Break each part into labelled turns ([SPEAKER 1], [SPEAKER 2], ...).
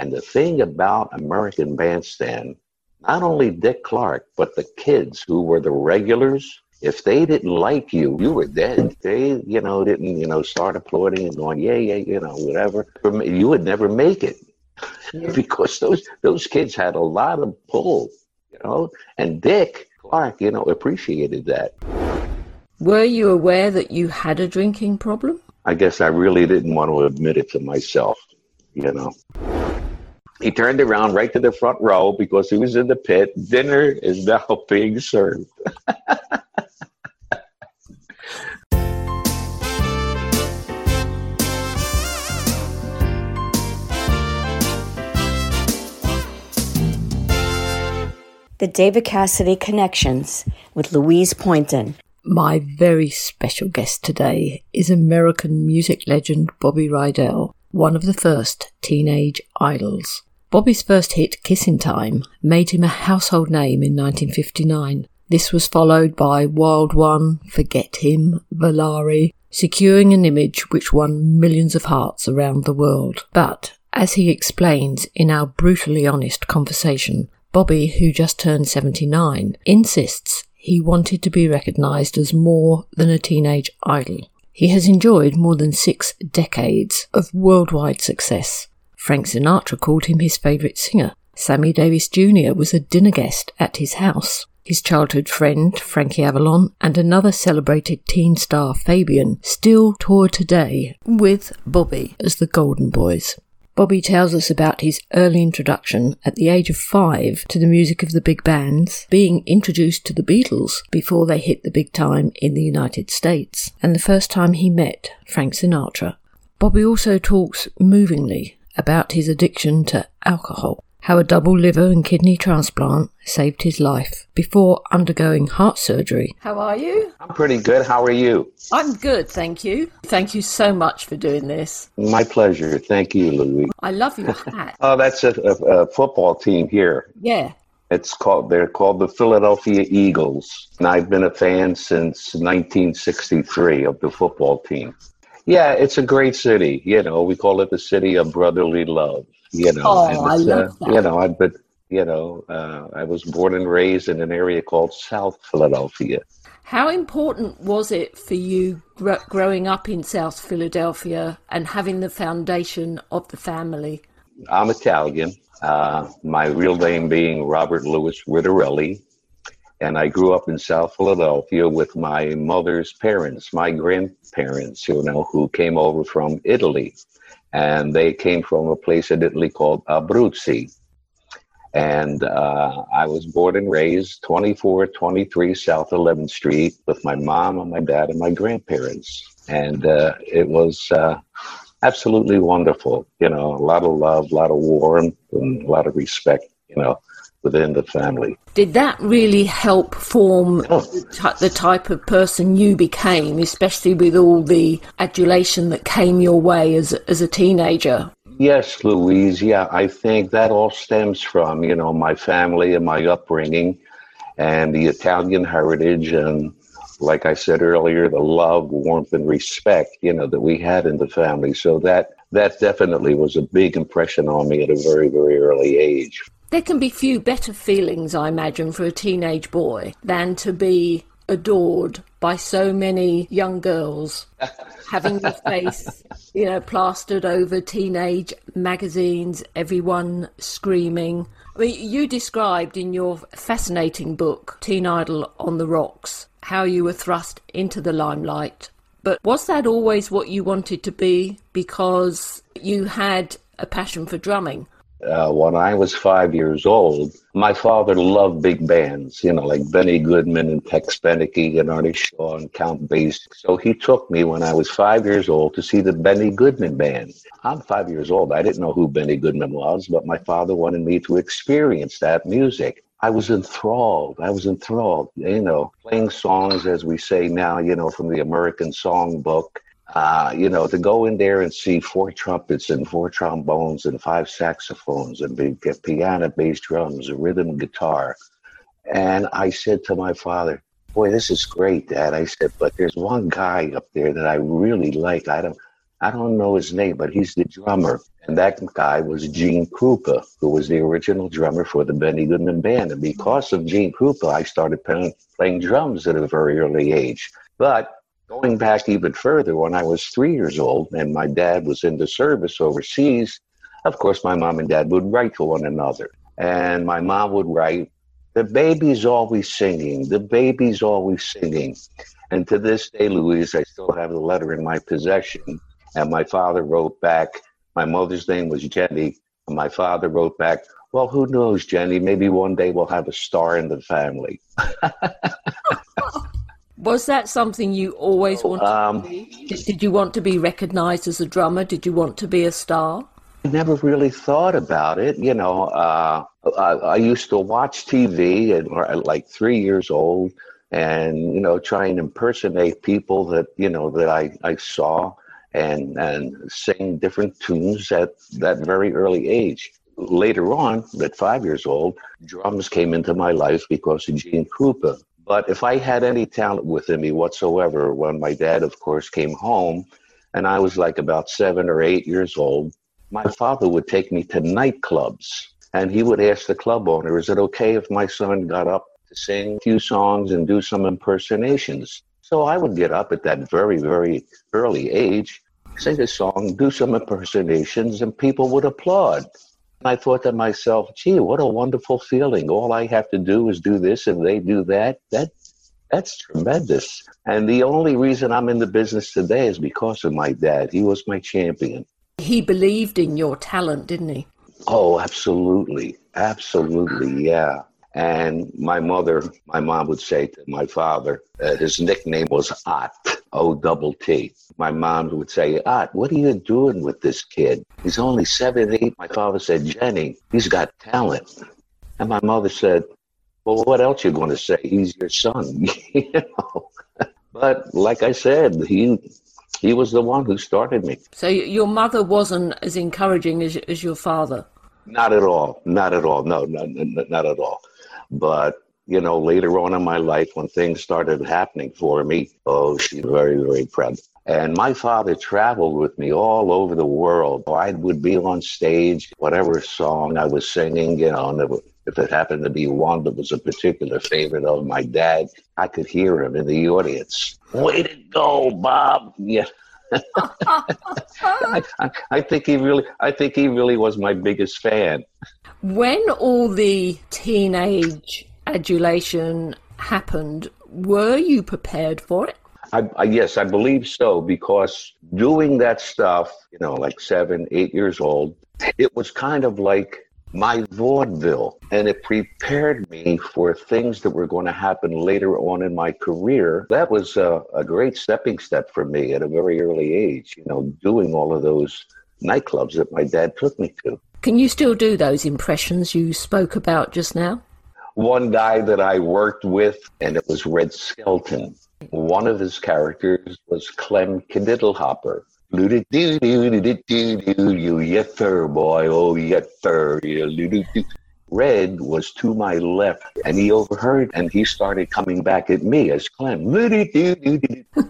[SPEAKER 1] And the thing about American Bandstand, not only Dick Clark, but the kids who were the regulars, if they didn't like you, you were dead. They, you know, didn't, you know, start applauding and going, yeah, yeah, you know, whatever. You would never make it yeah. because those those kids had a lot of pull, you know. And Dick Clark, you know, appreciated that.
[SPEAKER 2] Were you aware that you had a drinking problem?
[SPEAKER 1] I guess I really didn't want to admit it to myself, you know. He turned around right to the front row because he was in the pit. Dinner is now being served.
[SPEAKER 3] The David Cassidy Connections with Louise Poynton.
[SPEAKER 2] My very special guest today is American music legend Bobby Rydell, one of the first teenage idols. Bobby's first hit, Kissin' Time, made him a household name in 1959. This was followed by Wild One, Forget Him, Volare, securing an image which won millions of hearts around the world. But, as he explains in our brutally honest conversation, Bobby, who just turned 79, insists he wanted to be recognised as more than a teenage idol. He has enjoyed more than six decades of worldwide success. Frank Sinatra called him his favourite singer. Sammy Davis Jr. was a dinner guest at his house. His childhood friend, Frankie Avalon, and another celebrated teen star, Fabian, still tour today with Bobby as the Golden Boys. Bobby tells us about his early introduction at the age of five to the music of the big bands, being introduced to the Beatles before they hit the big time in the United States, and the first time he met Frank Sinatra. Bobby also talks movingly about his addiction to alcohol how a double liver and kidney transplant saved his life before undergoing heart surgery. How are you?
[SPEAKER 1] I'm pretty good. How are you?
[SPEAKER 2] I'm good, thank you. Thank you so much for doing this.
[SPEAKER 1] My pleasure. Thank you, Louis.
[SPEAKER 2] I love your hat.
[SPEAKER 1] oh, that's a, a, a football team here.
[SPEAKER 2] Yeah.
[SPEAKER 1] It's called they're called the Philadelphia Eagles. And I've been a fan since 1963 of the football team. Yeah, it's a great city. You know, we call it the city of brotherly love. You know,
[SPEAKER 2] oh, I love
[SPEAKER 1] uh, that. You know, I but you know, uh, I was born and raised in an area called South Philadelphia.
[SPEAKER 2] How important was it for you gr- growing up in South Philadelphia and having the foundation of the family?
[SPEAKER 1] I'm Italian. Uh, my real name being Robert Louis Ridarelli. And I grew up in South Philadelphia with my mother's parents, my grandparents, you know, who came over from Italy and they came from a place in Italy called Abruzzi. And uh, I was born and raised 2423 South 11th Street with my mom and my dad and my grandparents. And uh, it was uh, absolutely wonderful. You know, a lot of love, a lot of warmth, and a lot of respect, you know within the family.
[SPEAKER 2] Did that really help form oh. the type of person you became, especially with all the adulation that came your way as, as a teenager?
[SPEAKER 1] Yes, Louise. Yeah, I think that all stems from, you know, my family and my upbringing and the Italian heritage and like I said earlier, the love, warmth, and respect, you know, that we had in the family. So that that definitely was a big impression on me at a very, very early age.
[SPEAKER 2] There can be few better feelings, I imagine, for a teenage boy than to be adored by so many young girls having your face you know plastered over teenage magazines everyone screaming. I mean, you described in your fascinating book teen idol on the rocks how you were thrust into the limelight. But was that always what you wanted to be because you had a passion for drumming
[SPEAKER 1] uh, when I was five years old, my father loved big bands, you know, like Benny Goodman and Tex Beneke and Artie Shaw and Count Basie. So he took me when I was five years old to see the Benny Goodman band. I'm five years old. I didn't know who Benny Goodman was, but my father wanted me to experience that music. I was enthralled. I was enthralled, you know, playing songs, as we say now, you know, from the American Songbook uh, you know, to go in there and see four trumpets and four trombones and five saxophones and get piano, bass drums, a rhythm guitar. And I said to my father, boy, this is great, Dad. I said, but there's one guy up there that I really like. I don't, I don't know his name, but he's the drummer. And that guy was Gene Krupa, who was the original drummer for the Benny Goodman Band. And because of Gene Krupa, I started playing, playing drums at a very early age. But going back even further, when I was three years old and my dad was in the service overseas, of course, my mom and dad would write to one another. And my mom would write, The baby's always singing. The baby's always singing. And to this day, Louise, I still have the letter in my possession and my father wrote back, my mother's name was Jenny, and my father wrote back, well, who knows, Jenny? Maybe one day we'll have a star in the family.
[SPEAKER 2] Was that something you always wanted um, to be? Did, did you want to be recognized as a drummer? Did you want to be a star?
[SPEAKER 1] I never really thought about it. You know, uh, I, I, used to watch TV at like three years old and, you know, try and impersonate people that, you know, that I, I saw and and sing different tunes at that very early age. Later on, at five years old, drums came into my life because of Gene Krupa. But if I had any talent within me whatsoever, when my dad, of course, came home, and I was like about seven or eight years old, my father would take me to nightclubs, and he would ask the club owner, "Is it okay if my son got up to sing a few songs and do some impersonations?" So I would get up at that very, very early age, sing a song, do some impersonations, and people would applaud. And I thought to myself, gee, what a wonderful feeling. All I have to do is do this and they do that. That that's tremendous. And the only reason I'm in the business today is because of my dad. He was my champion.
[SPEAKER 2] He believed in your talent, didn't he?
[SPEAKER 1] Oh, absolutely. Absolutely, yeah. And my mother, my mom would say to my father, uh, his nickname was Ott, O double T. My mom would say, Ott, what are you doing with this kid? He's only seven, eight. My father said, Jenny, he's got talent. And my mother said, well, what else you going to say? He's your son, you know. But like I said, he he was the one who started me.
[SPEAKER 2] So your mother wasn't as encouraging as as your father.
[SPEAKER 1] Not at all. Not at all. No, no, no not at all. But you know, later on in my life, when things started happening for me, oh, she's very, very proud. And my father traveled with me all over the world. I would be on stage, whatever song I was singing, you know, if it happened to be one that was a particular favorite of my dad, I could hear him in the audience. Way to go, Bob! Yeah. I, I, I think he really, I think he really was my biggest fan.
[SPEAKER 2] When all the teenage adulation happened, were you prepared for it?
[SPEAKER 1] I, I, yes, I believe so because doing that stuff, you know, like seven, eight years old, it was kind of like my vaudeville and it prepared me for things that were going to happen later on in my career. That was a, a great stepping step for me at a very early age, you know, doing all of those nightclubs that my dad took me to.
[SPEAKER 2] Can you still do those impressions you spoke about just now?
[SPEAKER 1] One guy that I worked with, and it was Red Skelton. One of his characters was Clem Kadiddlehopper. You fur boy, oh you fur. Red was to my left, and he overheard, and he started coming back at me as Clem.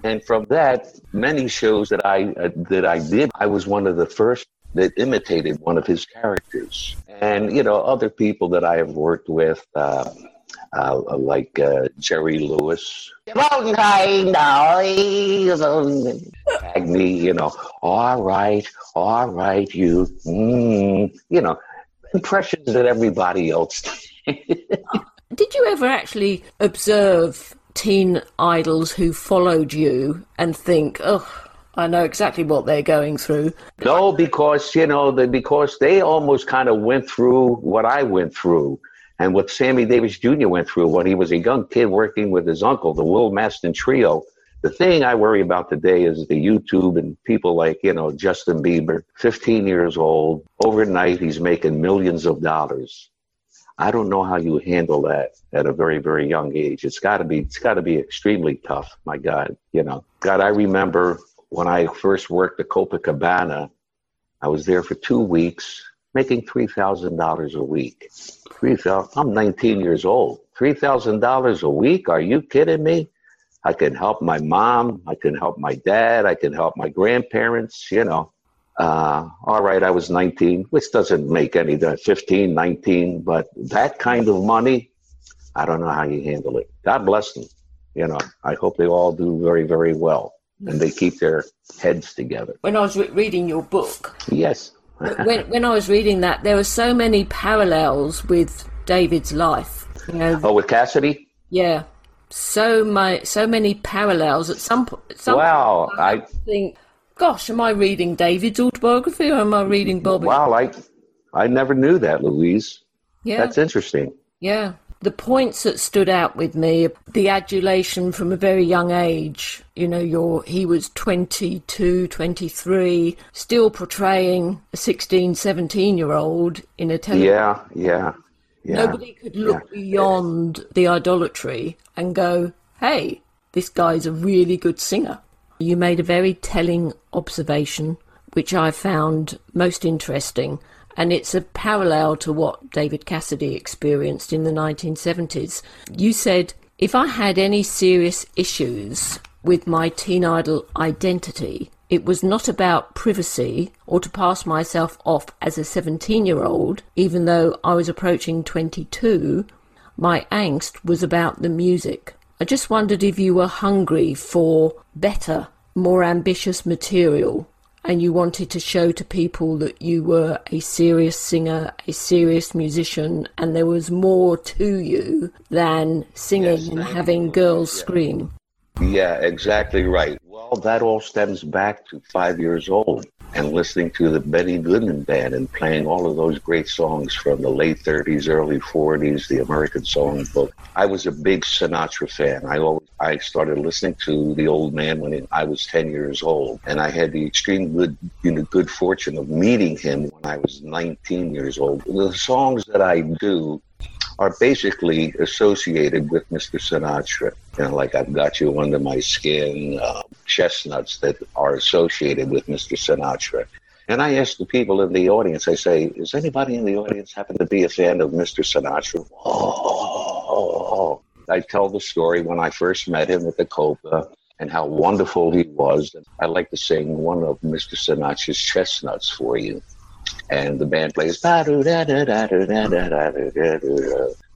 [SPEAKER 1] and from that, many shows that I uh, that I did, I was one of the first that imitated one of his characters. And, you know, other people that I have worked with, uh, uh, like uh, Jerry Lewis. Agni, you know, all right, all right, you, mm, you know, impressions that everybody else
[SPEAKER 2] Did you ever actually observe teen idols who followed you and think, oh, I know exactly what they're going through.
[SPEAKER 1] No, because you know, the, because they almost kind of went through what I went through, and what Sammy Davis Jr. went through when he was a young kid working with his uncle, the Will Mastin Trio. The thing I worry about today is the YouTube and people like you know Justin Bieber, 15 years old, overnight he's making millions of dollars. I don't know how you handle that at a very, very young age. It's got to be, it's got to be extremely tough. My God, you know, God, I remember when I first worked at Copacabana, I was there for two weeks, making three thousand dollars a week. Three thousand. I'm 19 years old. Three thousand dollars a week? Are you kidding me? I can help my mom. I can help my dad. I can help my grandparents, you know. Uh, all right, I was 19, which doesn't make any, 15, 19, but that kind of money, I don't know how you handle it. God bless them. You know, I hope they all do very, very well and they keep their heads together.
[SPEAKER 2] When I was re- reading your book,
[SPEAKER 1] yes.
[SPEAKER 2] When, when I was reading that, there were so many parallels with David's life. You know,
[SPEAKER 1] oh, with Cassidy?
[SPEAKER 2] Yeah, so my so many parallels. At some point,
[SPEAKER 1] wow, I, I
[SPEAKER 2] think, gosh, am I reading David's autobiography or am I reading Bobby?
[SPEAKER 1] Wow, I I never knew that, Louise. Yeah, that's interesting.
[SPEAKER 2] Yeah, the points that stood out with me the adulation from a very young age you know your he was 22 23 still portraying a 16 17 year old in a television
[SPEAKER 1] yeah yeah yeah.
[SPEAKER 2] Nobody could look yeah. beyond the idolatry and go hey this guy's a really good singer. You made a very telling observation which i found most interesting and it's a parallel to what David Cassidy experienced in the 1970s. You said, if I had any serious issues with my teen idol identity, it was not about privacy or to pass myself off as a 17 year old, even though I was approaching 22. My angst was about the music. I just wondered if you were hungry for better, more ambitious material and you wanted to show to people that you were a serious singer, a serious musician, and there was more to you than singing yes, and having girls yeah. scream.
[SPEAKER 1] Yeah, exactly right. Well, that all stems back to five years old and listening to the Benny Goodman Band and playing all of those great songs from the late 30s, early 40s, the American Songbook. I was a big Sinatra fan. I always, I started listening to the old man when I was 10 years old, and I had the extreme good, you know, good fortune of meeting him when I was 19 years old. The songs that I do are basically associated with Mr. Sinatra. You know, like I've got you under my skin, uh, chestnuts that are associated with Mr. Sinatra. And I ask the people in the audience, I say, is anybody in the audience happen to be a fan of Mr. Sinatra? Oh, I tell the story when I first met him at the Copa and how wonderful he was. I like to sing one of Mr. Sinatra's chestnuts for you and the band plays.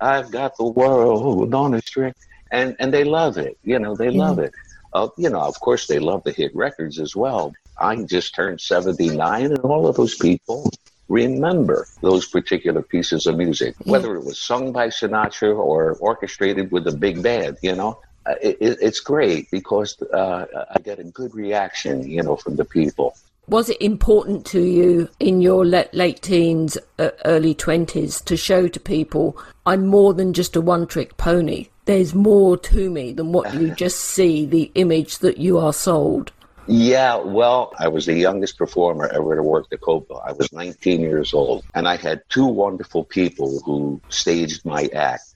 [SPEAKER 1] I've got the world on a string, and and they love it. You know, they love it. Uh, you know, of course, they love the hit records as well. I just turned seventy nine, and all of those people remember those particular pieces of music, whether it was sung by Sinatra or orchestrated with a big band. You know, uh, it, it's great because uh, I get a good reaction, you know, from the people.
[SPEAKER 2] Was it important to you in your late teens, early 20s to show to people, I'm more than just a one trick pony? There's more to me than what you just see, the image that you are sold.
[SPEAKER 1] Yeah, well, I was the youngest performer ever to work the Copa. I was 19 years old, and I had two wonderful people who staged my act.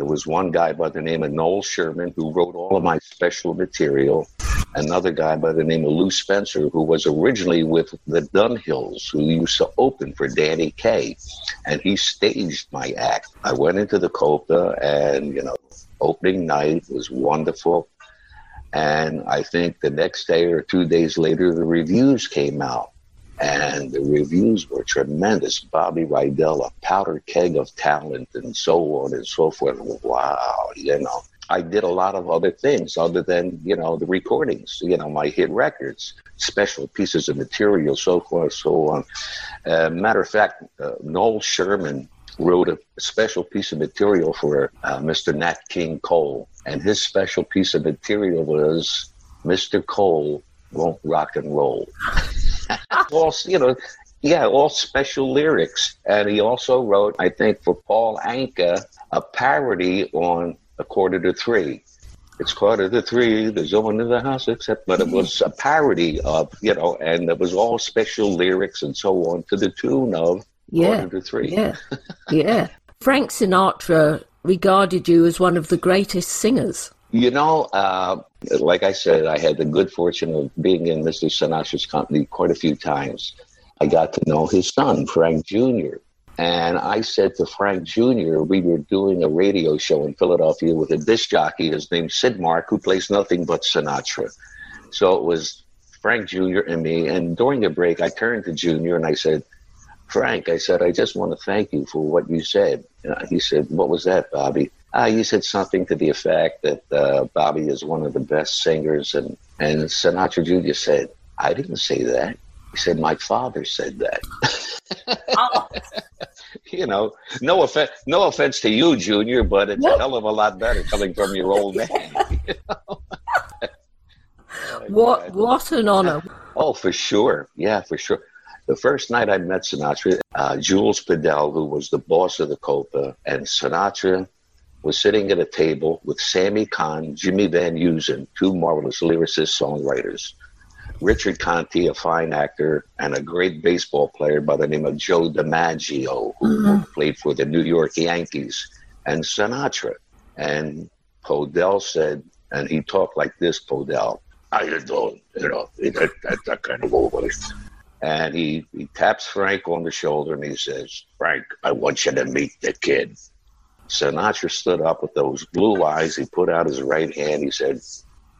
[SPEAKER 1] There was one guy by the name of Noel Sherman who wrote all of my special material. Another guy by the name of Lou Spencer who was originally with the Dunhills who used to open for Danny Kaye. And he staged my act. I went into the Copa and, you know, opening night was wonderful. And I think the next day or two days later, the reviews came out and the reviews were tremendous. Bobby Rydell, a powder keg of talent, and so on and so forth. Wow, you know. I did a lot of other things other than, you know, the recordings, you know, my hit records, special pieces of material, so forth, so on. Uh, matter of fact, uh, Noel Sherman wrote a special piece of material for uh, Mr. Nat King Cole. And his special piece of material was Mr. Cole won't rock and roll. all you know, yeah, all special lyrics. And he also wrote, I think, for Paul Anka, a parody on a quarter to three. It's quarter to three. There's no one in the house except, but it was a parody of, you know, and it was all special lyrics and so on to the tune of yeah, quarter to three.
[SPEAKER 2] Yeah, yeah. Frank Sinatra regarded you as one of the greatest singers.
[SPEAKER 1] You know, uh, like I said, I had the good fortune of being in Mr. Sinatra's company quite a few times. I got to know his son, Frank Jr., And I said to Frank Jr., we were doing a radio show in Philadelphia with a disc jockey. His name's Sid Mark, who plays nothing but Sinatra. So it was Frank Jr. and me. And during the break, I turned to Jr. and I said, Frank, I said, I just want to thank you for what you said. And he said, What was that, Bobby? Uh, you said something to the effect that uh, Bobby is one of the best singers. And, and Sinatra Jr. said, I didn't say that. He said, My father said that. oh. you know, no offense, no offense to you, Junior, but it's nope. a hell of a lot better coming from your old man. You know?
[SPEAKER 2] what what an honor!
[SPEAKER 1] Oh, for sure, yeah, for sure. The first night I met Sinatra, uh, Jules Podell, who was the boss of the Copa, and Sinatra was sitting at a table with Sammy Cahn, Jimmy Van Heusen, two marvelous lyricists, songwriters. Richard Conte, a fine actor, and a great baseball player by the name of Joe DiMaggio, who mm-hmm. played for the New York Yankees, and Sinatra. And Podell said, and he talked like this, Podell, how you doing? You know, that, that, that kind of voice. And he, he taps Frank on the shoulder and he says, Frank, I want you to meet the kid. Sinatra stood up with those blue eyes. He put out his right hand. He said,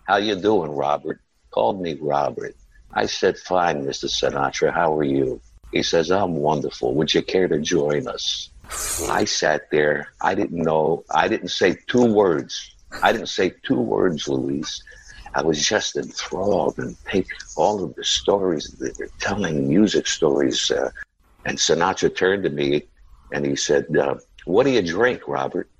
[SPEAKER 1] how you doing, Robert? called me Robert. I said, Fine, Mr. Sinatra, how are you? He says, I'm wonderful. Would you care to join us? I sat there. I didn't know. I didn't say two words. I didn't say two words, Louise. I was just enthralled and take all of the stories that they're telling, music stories. Uh, and Sinatra turned to me and he said, uh, What do you drink, Robert?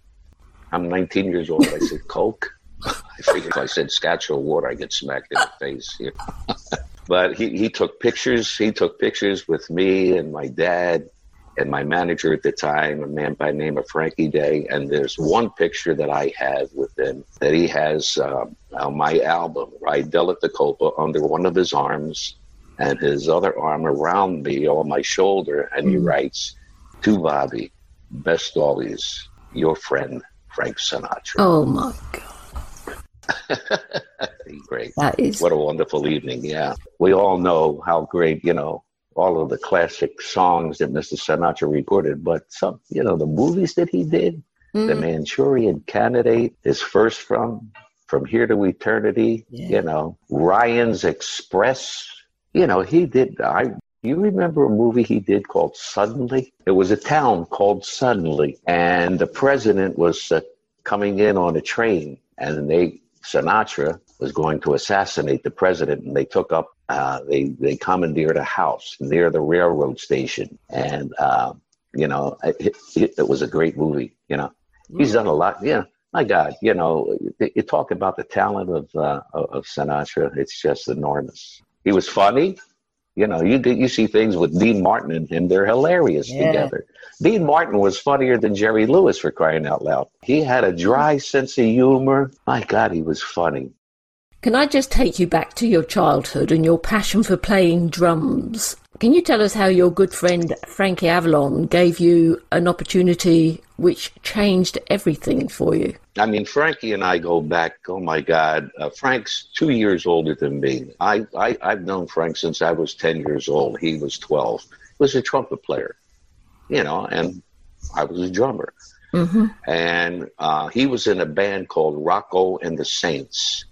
[SPEAKER 1] I'm 19 years old. I said, Coke. I figured if I said scotch or water, I get smacked in the face here. but he, he took pictures. He took pictures with me and my dad and my manager at the time, a man by the name of Frankie Day. And there's one picture that I have with him that he has um, on my album, Rydell at the Copa, under one of his arms and his other arm around me on my shoulder. And he mm. writes, To Bobby, best always, your friend, Frank Sinatra.
[SPEAKER 2] Oh my God.
[SPEAKER 1] great. That is what a wonderful evening. Yeah. We all know how great, you know, all of the classic songs that Mr. Sinatra recorded, but some, you know, the movies that he did, mm. The Manchurian Candidate, his first from From Here to Eternity, yeah. you know, Ryan's Express, you know, he did I you remember a movie he did called Suddenly? It was a town called Suddenly, and the president was uh, coming in on a train, and they Sinatra was going to assassinate the president, and they took up, uh, they they commandeered a house near the railroad station, and uh, you know, it, it, it, was a great movie. You know, he's done a lot. Yeah, my God, you know, you talk about the talent of uh, of Sinatra. It's just enormous. He was funny. You know, you you see things with Dean Martin and him; they're hilarious yeah. together. Dean Martin was funnier than Jerry Lewis for crying out loud. He had a dry sense of humor. My God, he was funny.
[SPEAKER 2] Can I just take you back to your childhood and your passion for playing drums? Can you tell us how your good friend Frankie Avalon gave you an opportunity which changed everything for you?
[SPEAKER 1] I mean, Frankie and I go back, oh my God. Uh, Frank's two years older than me. I, I, I've known Frank since I was 10 years old. He was 12. He was a trumpet player you know, and I was a drummer. Mm-hmm. And uh, he was in a band called Rocco and the Saints.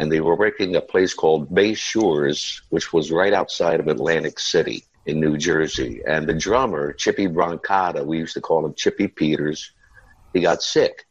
[SPEAKER 1] And they were working a place called Bay Shores, which was right outside of Atlantic City in New Jersey. And the drummer, Chippy Brancata, we used to call him Chippy Peters, he got sick.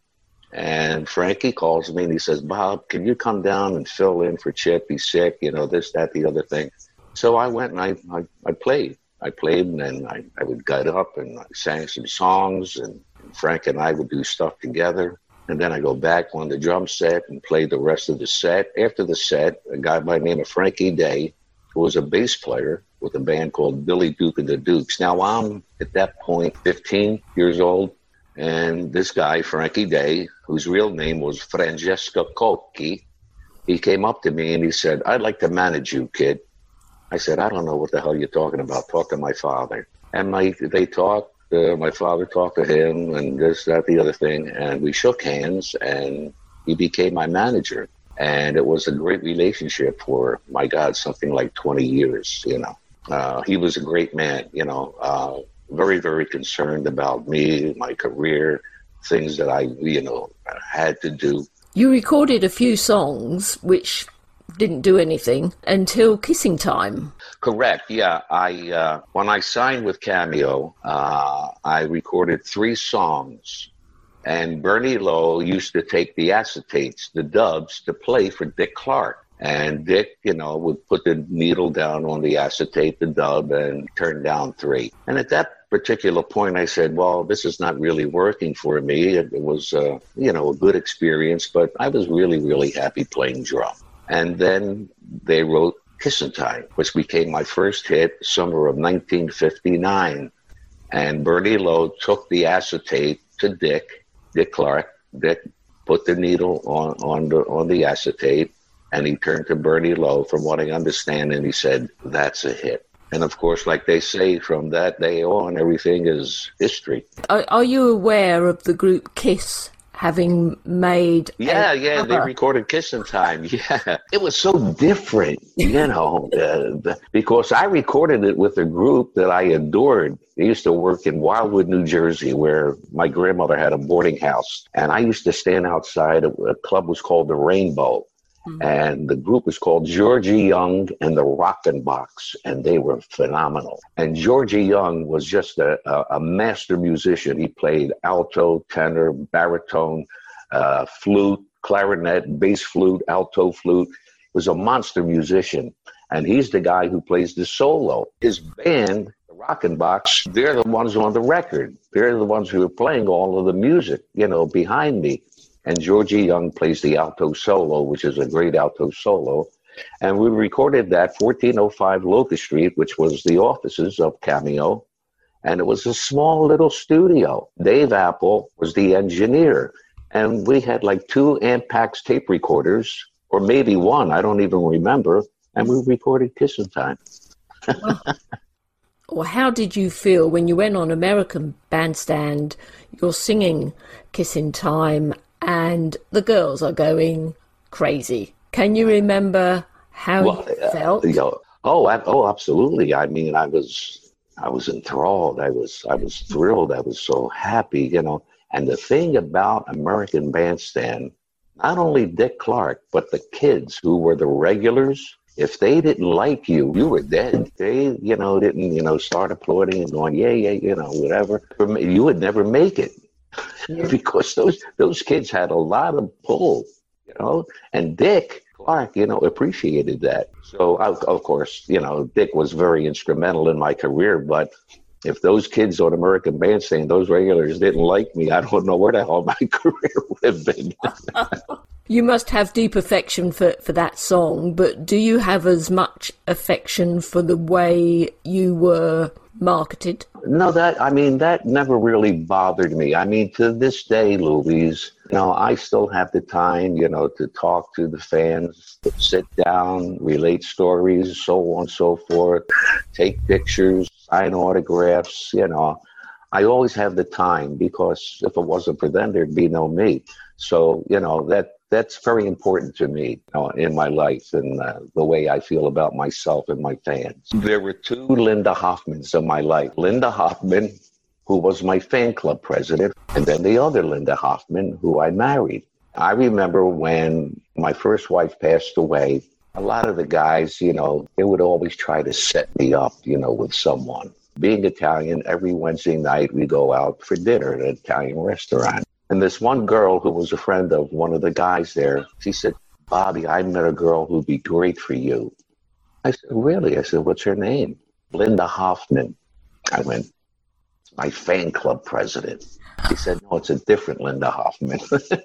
[SPEAKER 1] And Frankie calls me and he says, Bob, can you come down and fill in for Chip? He's sick, you know, this, that, the other thing. So I went and I, I, I played. I played and then I, I would get up and I sang some songs and Frank and I would do stuff together. And then I go back on the drum set and play the rest of the set. After the set, a guy by the name of Frankie Day, who was a bass player with a band called Billy Duke and the Dukes. Now I'm at that point 15 years old. And this guy, Frankie Day, whose real name was Francesco Cocchi, he came up to me and he said, I'd like to manage you, kid. I said, I don't know what the hell you're talking about. Talk to my father. And my they talked. Uh, my father talked to him, and this, that, the other thing, and we shook hands, and he became my manager. And it was a great relationship for my God, something like 20 years. You know, uh, he was a great man. You know, uh, very, very concerned about me, my career, things that I, you know, had to do.
[SPEAKER 2] You recorded a few songs which didn't do anything until Kissing Time.
[SPEAKER 1] Correct. Yeah, I uh, when I signed with Cameo, uh, I recorded three songs, and Bernie Lowe used to take the acetates, the dubs, to play for Dick Clark. And Dick, you know, would put the needle down on the acetate, the dub, and turn down three. And at that particular point, I said, well, this is not really working for me. It, was, uh, you know, a good experience, but I was really, really happy playing drum. And then they wrote Kissin' Time, which became my first hit, summer of 1959. And Bernie Lowe took the acetate to Dick, Dick Clark. Dick put the needle on, on, the, on the acetate, and he turned to Bernie Lowe, from what I understand, and he said, That's a hit. And of course, like they say, from that day on, everything is history.
[SPEAKER 2] Are, are you aware of the group Kiss having made
[SPEAKER 1] yeah yeah they recorded kissing time. Yeah. It was so different you know uh, because i recorded it with a group that i adored. They used to work in wildwood new jersey where my grandmother had a boarding house. And i used to stand outside a club was called the rainbow Mm-hmm. And the group was called Georgie Young and the Rockin' Box, and they were phenomenal. And Georgie Young was just a, a, a master musician. He played alto, tenor, baritone, uh, flute, clarinet, bass flute, alto flute. He was a monster musician. And he's the guy who plays the solo. His band, the Rockin' Box, they're the ones on the record. They're the ones who are playing all of the music, you know, behind me and Georgie Young plays the alto solo, which is a great alto solo. And we recorded that 1405 Locust Street, which was the offices of Cameo. And it was a small little studio. Dave Apple was the engineer. And we had like two Ampex tape recorders, or maybe one, I don't even remember. And we recorded Kissing Time.
[SPEAKER 2] well, well, how did you feel when you went on American Bandstand? You're singing Kissing Time and the girls are going crazy. Can you remember how well, you uh, felt? You know,
[SPEAKER 1] oh, I, oh, absolutely. I mean, I was, I was enthralled. I was, I was thrilled. I was so happy, you know. And the thing about American Bandstand, not only Dick Clark, but the kids who were the regulars. If they didn't like you, you were dead. They, you know, didn't, you know, start applauding and going, yeah, yeah, you know, whatever. You would never make it yeah. because those those kids had a lot of pull, you know. And Dick Clark, you know, appreciated that. So of course, you know, Dick was very instrumental in my career, but if those kids on American Bandstand, those regulars didn't like me, I don't know where the hell my career would have been.
[SPEAKER 2] you must have deep affection for, for that song, but do you have as much affection for the way you were marketed?
[SPEAKER 1] No, that I mean that never really bothered me. I mean, to this day, Louise, you know, I still have the time, you know, to talk to the fans, sit down, relate stories, so on and so forth, take pictures, sign autographs, you know. I always have the time because if it wasn't for them, there'd be no me. So, you know, that that's very important to me know, in my life and uh, the way I feel about myself and my fans. There were two Linda Hoffmans in my life. Linda Hoffman, who was my fan club president, and then the other Linda Hoffman, who I married. I remember when my first wife passed away, a lot of the guys, you know, they would always try to set me up, you know, with someone. Being Italian, every Wednesday night we go out for dinner at an Italian restaurant. And this one girl who was a friend of one of the guys there, she said, Bobby, I met a girl who'd be great for you. I said, Really? I said, What's her name? Linda Hoffman. I went, My fan club president. He said, No, it's a different Linda Hoffman.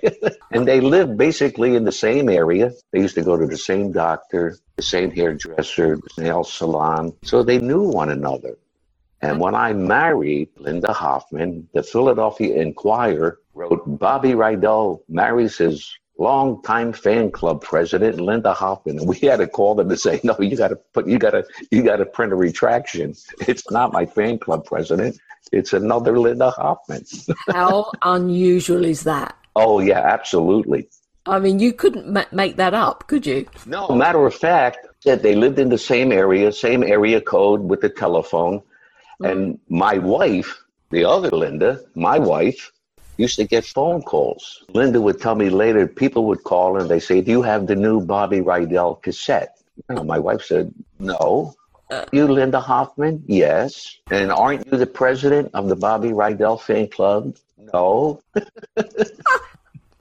[SPEAKER 1] and they lived basically in the same area. They used to go to the same doctor, the same hairdresser, the nail salon. So they knew one another. And mm-hmm. when I married Linda Hoffman, the Philadelphia Inquirer wrote Bobby Rydell marries his longtime fan club president Linda Hoffman, and we had to call them to say, "No, you got to put, you got to, you got to print a retraction. It's not my fan club president. It's another Linda Hoffman."
[SPEAKER 2] How unusual is that?
[SPEAKER 1] Oh yeah, absolutely.
[SPEAKER 2] I mean, you couldn't ma- make that up, could you?
[SPEAKER 1] No. Matter of fact, that they lived in the same area, same area code with the telephone And my wife, the other Linda, my wife, used to get phone calls. Linda would tell me later, people would call and they say, Do you have the new Bobby Rydell cassette? Know, my wife said, No. Uh. You, Linda Hoffman? Yes. And aren't you the president of the Bobby Rydell fan club? No.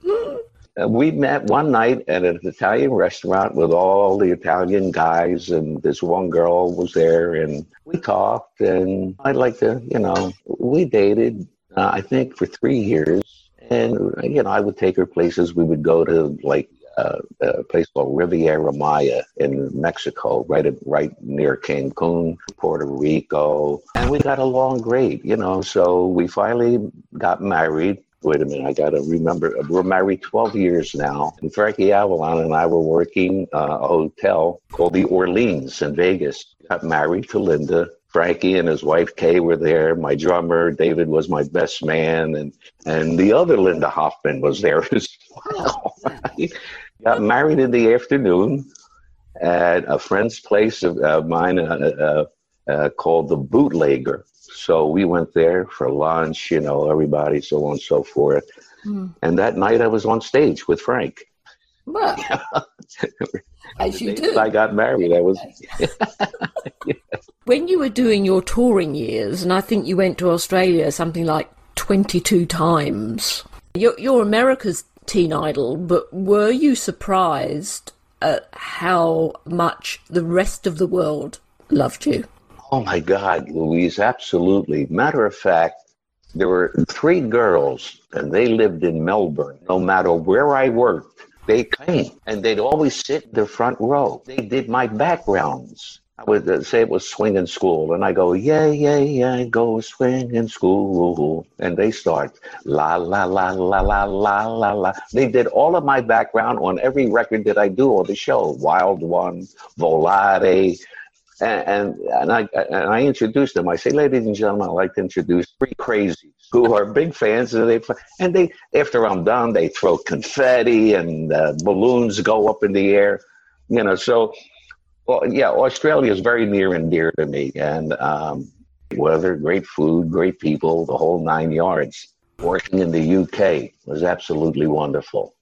[SPEAKER 1] And we met one night at an Italian restaurant with all the Italian guys, and this one girl was there, and we talked. And I'd like to, you know, we dated, uh, I think, for three years. And, you know, I would take her places. We would go to like uh, a place called Riviera Maya in Mexico, right at, right near Cancun, Puerto Rico, and we got along great, you know. So we finally got married wait a minute, I got to remember, we're married 12 years now. And Frankie Avalon and I were working uh, a hotel called the Orleans in Vegas. Got married to Linda. Frankie and his wife Kay were there. My drummer David was my best man, and and the other Linda Hoffman was there as well. got married in the afternoon at a friend's place of uh, mine uh, uh, called the Bootlegger. So we went there for lunch, you know, everybody, so on and so forth. Mm. And that night I was on stage with Frank.
[SPEAKER 2] Well, as you do.
[SPEAKER 1] I got married. I was.
[SPEAKER 2] When you were doing your touring years, and I think you went to Australia something like 22 times, you're, you're America's teen idol, but were you surprised at how much the rest of the world loved you?
[SPEAKER 1] Oh my God, Louise, absolutely. Matter of fact, there were three girls and they lived in Melbourne. No matter where I worked, they came and they'd always sit in the front row. They did my backgrounds. I would uh, say it was swinging school, and I go, yeah, yeah, yeah, go swinging school, and they start la la la la la la la la. They did all of my background on every record that I do on the show, Wild One, Volare, and, and, and I and I introduced them. I say, ladies and gentlemen, I'd like to introduce three crazies who are big fans, and they and they after I'm done, they throw confetti and uh, balloons go up in the air, you know. So, well, yeah, Australia is very near and dear to me, and um, weather, great food, great people, the whole nine yards. Working in the UK was absolutely wonderful.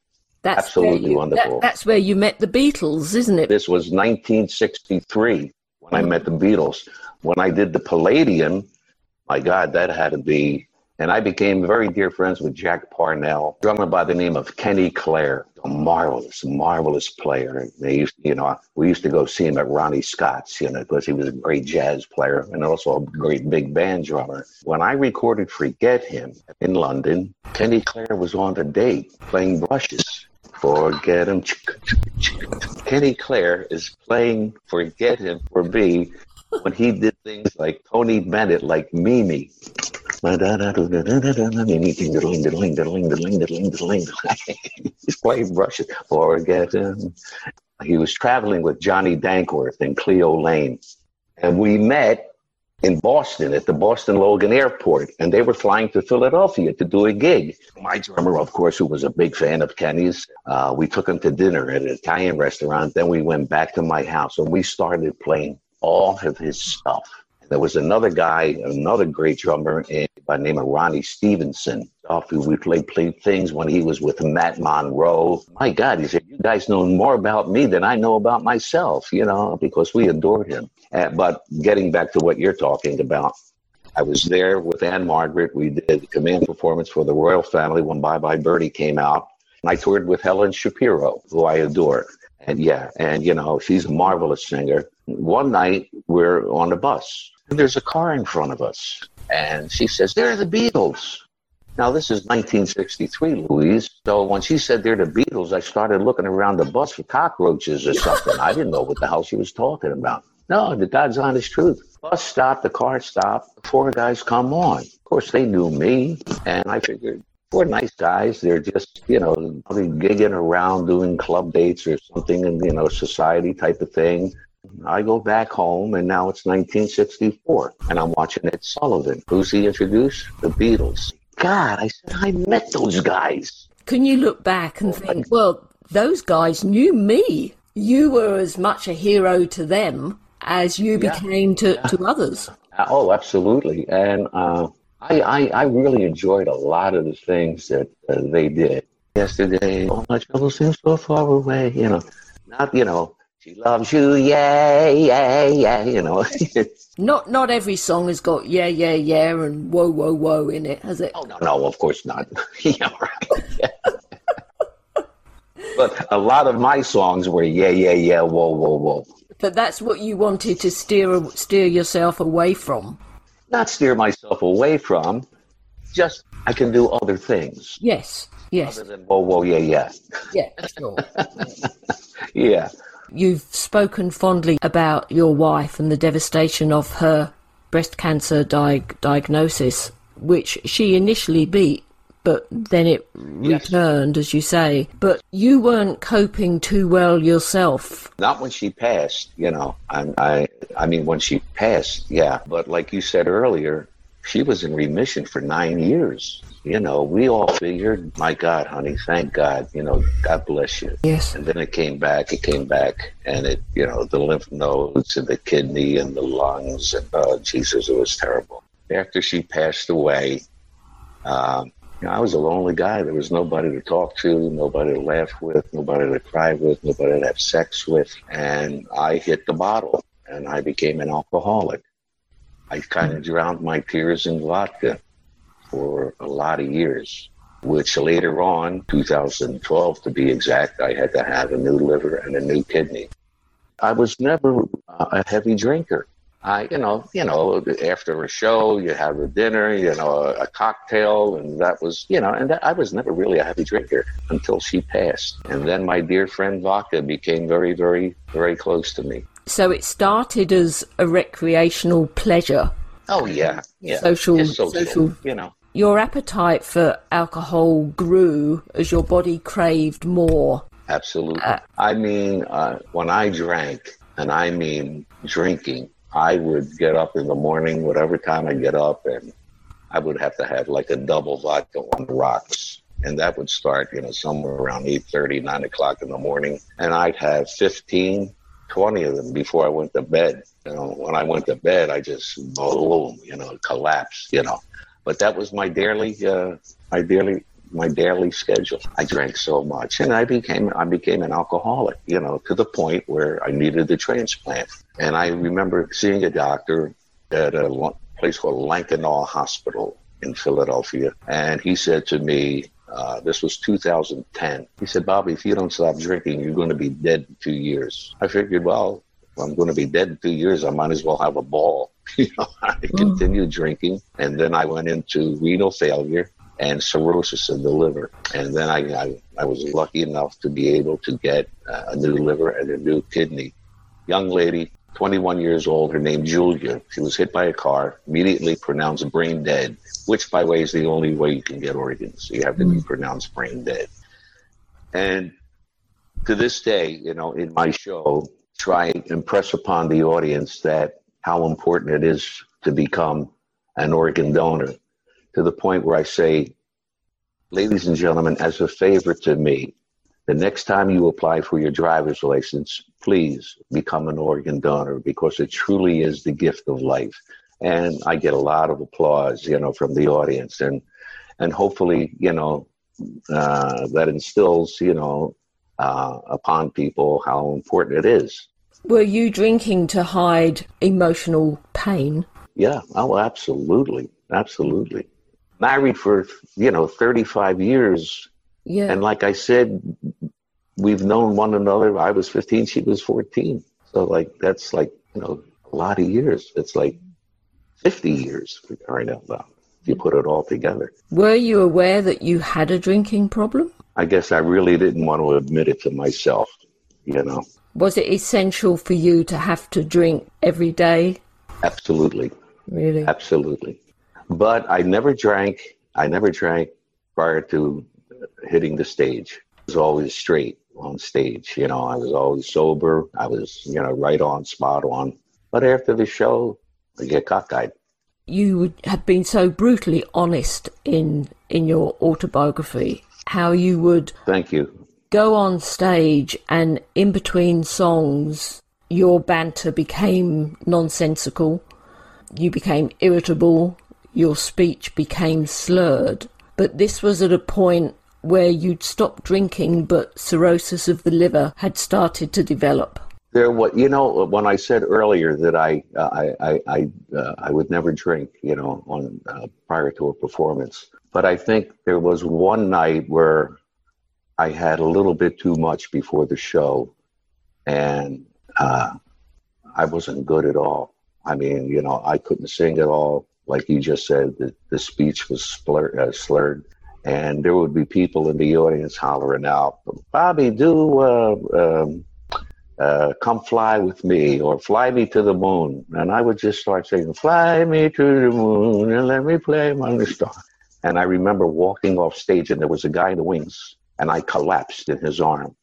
[SPEAKER 1] That's absolutely
[SPEAKER 2] you,
[SPEAKER 1] wonderful.
[SPEAKER 2] That, that's where you met the Beatles, isn't it?
[SPEAKER 1] This was 1963 when I met the Beatles. When I did the Palladium, my God, that had to be. And I became very dear friends with Jack Parnell, drummer by the name of Kenny Clare, a marvelous, marvelous player. They used, you know, we used to go see him at Ronnie Scott's, you know, because he was a great jazz player and also a great big band drummer. When I recorded Forget Him in London, Kenny Clare was on the date playing brushes. Forget him. Kenny Clare is playing Forget Him for me when he did things like Tony Bennett, like Mimi. He's playing brushes. Forget him. He was traveling with Johnny Dankworth and Cleo Laine. And we met in Boston at the Boston Logan Airport, and they were flying to Philadelphia to do a gig. My drummer, of course, who was a big fan of Kenny's, uh, we took him to dinner at an Italian restaurant. Then we went back to my house and we started playing all of his stuff. There was another guy, another great drummer eh, by the name of Ronnie Stephenson. Who we played played things when he was with Matt Monro. My God, he said, "You guys know more about me than I know about myself," you know, because we adored him. Uh, but getting back to what you're talking about, I was there with Ann-Margret. We did a command performance for the royal family when Bye Bye Birdie came out. And I toured with Helen Shapiro, who I adore. And yeah, and you know, she's a marvelous singer. One night we're on the bus there's a car in front of us. And she says, They're the Beatles. Now, this is 1963, Louise. So when she said they're the Beatles, I started looking around the bus for cockroaches or something. I didn't know what the hell she was talking about. No, the God's honest truth. Bus stopped, the car stopped, four guys come on. Of course, they knew me, and I figured four nice guys. They're just, you know, probably gigging around doing club dates or something, and you know, society type of thing. I go back home, and now it's 1964, and I'm watching Ed Sullivan. Who's he introduced? The Beatles. God, I said I met those guys.
[SPEAKER 2] Can you look back and think, well, those guys knew me. You were as much a hero to them as you became to, to others.
[SPEAKER 1] Uh, oh, absolutely. And uh, I, I, I really enjoyed a lot of the things that uh, they did. Yesterday, all my troubles seem so far away. You know, not you know, she loves you, yeah, yeah, yeah. You know.
[SPEAKER 2] not not every song has got yeah, yeah, yeah, and whoa, whoa, whoa in it, has it?
[SPEAKER 1] Oh no, no, of course not. yeah, right. but a lot of my songs were yeah, yeah, yeah, whoa, whoa, whoa.
[SPEAKER 2] But that's what you wanted to steer steer yourself away from.
[SPEAKER 1] Not steer myself away from, just I can do other things.
[SPEAKER 2] Yes, yes.
[SPEAKER 1] Other than whoa, whoa, yeah, yeah.
[SPEAKER 2] Yeah, sure.
[SPEAKER 1] yeah.
[SPEAKER 2] You've spoken fondly about your wife and the devastation of her breast cancer di- diagnosis, which she initially beat but then it yes. returned, as you say. But you weren't coping too well yourself.
[SPEAKER 1] Not when she passed, you know. I, I, I mean, when she passed, yeah. But like you said earlier, she was in remission for nine years. You know, we all figured, my God, honey, thank God, you know, God bless you.
[SPEAKER 2] Yes.
[SPEAKER 1] And then it came back, it came back, and it, you know, the lymph nodes and the kidney and the lungs, and oh, Jesus, it was terrible. After she passed away, um, you know, I was a lonely guy. There was nobody to talk to, nobody to laugh with, nobody to cry with, nobody to have sex with. And I hit the bottle and I became an alcoholic. I kind of drowned my tears in vodka for a lot of years, which later on, 2012 to be exact, I had to have a new liver and a new kidney. I was never a heavy drinker. I, you know, you know, after a show, you have a dinner, you know, a, a cocktail, and that was, you know, and that, I was never really a heavy drinker until she passed, and then my dear friend Vodka became very, very, very close to me.
[SPEAKER 2] So it started as a recreational pleasure.
[SPEAKER 1] Oh yeah, yeah,
[SPEAKER 2] social, social, social,
[SPEAKER 1] you know.
[SPEAKER 2] Your appetite for alcohol grew as your body craved more.
[SPEAKER 1] Absolutely. Uh, I mean, uh, when I drank, and I mean drinking, I would get up in the morning, whatever time I get up, and I would have to have like a double vodka on the rocks. And that would start, you know, somewhere around 8.30, 9 o'clock in the morning. And I'd have 15, 20 of them before I went to bed. You know, when I went to bed, I just, boom, you know, collapsed, you know. But that was my daily, uh, my daily my daily schedule. I drank so much, and I became I became an alcoholic. You know, to the point where I needed the transplant. And I remember seeing a doctor at a place called Lankenau Hospital in Philadelphia, and he said to me, uh, this was 2010. He said, Bobby, if you don't stop drinking, you're going to be dead in two years. I figured, well, if I'm going to be dead in two years, I might as well have a ball. you know, I mm. continued drinking, and then I went into renal failure and cirrhosis of the liver. And then I, I, I was lucky enough to be able to get uh, a new liver and a new kidney. Young lady, 21 years old, her name Julia. She was hit by a car, immediately pronounced brain dead, which, by the way, is the only way you can get organs. You have to be mm. pronounced brain dead. And to this day, you know, in my show, try and impress upon the audience that how important it is to become an organ donor to the point where I say, ladies and gentlemen, as a favor to me, the next time you apply for your driver's license, please become an organ donor because it truly is the gift of life. And I get a lot of applause, you know, from the audience, and and hopefully, you know, uh, that instills, you know, uh, upon people how important it is.
[SPEAKER 2] Were you drinking to hide emotional pain?
[SPEAKER 1] Yeah. Oh, absolutely, absolutely married for you know 35 years
[SPEAKER 2] yeah
[SPEAKER 1] and like i said we've known one another. I was 15 she was 14 so like that's like you know a lot of years. It's like 50 years for crying out loud if you put it all together.
[SPEAKER 2] Were you aware that you had a drinking problem?
[SPEAKER 1] I guess i really didn't want to admit it to myself you know.
[SPEAKER 2] Was it essential for you to have to drink every day?
[SPEAKER 1] Absolutely.
[SPEAKER 2] Really?
[SPEAKER 1] Absolutely. But I never drank. I never drank prior to hitting the stage. I was always straight on stage. You know, I was always sober. I was, you know, right on, spot on. But after the show, I get cockeyed.
[SPEAKER 2] You have been so brutally honest in in your autobiography. How you would
[SPEAKER 1] thank you
[SPEAKER 2] go on stage and in between songs, your banter became nonsensical you became irritable, your speech became slurred. But this was at a point where you'd stopped drinking, but cirrhosis of the liver had started to develop.
[SPEAKER 1] There, what you know, when I said earlier that I, uh, I, I, I, uh, I would never drink, you know, on uh, prior to a performance. But I think there was one night where I had a little bit too much before the show, and uh, I wasn't good at all. I mean, you know, I couldn't sing at all. Like you just said, the, the speech was slur, uh, slurred. And there would be people in the audience hollering out, Bobby, do uh, um, uh, come fly with me or fly me to the moon. And I would just start singing, Fly me to the moon and let me play among the stars. And I remember walking off stage and there was a guy in the wings and I collapsed in his arm.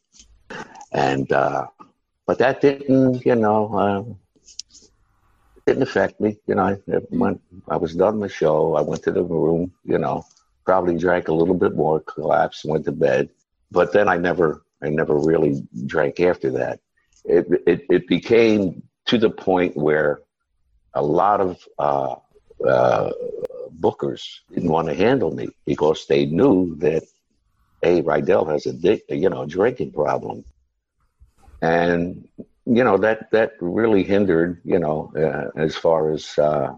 [SPEAKER 1] And, uh, but that didn't, you know, uh, didn't affect me. You know, I went, I was done the show. I went to the room, you know, probably drank a little bit more, collapsed, went to bed. But then I never, I never really drank after that. It, it, it became to the point where a lot of uh, uh, bookers didn't want to handle me because they knew that, hey, Rydell has a, dick, you know, drinking problem. And you know that that really hindered you know uh, as far as uh,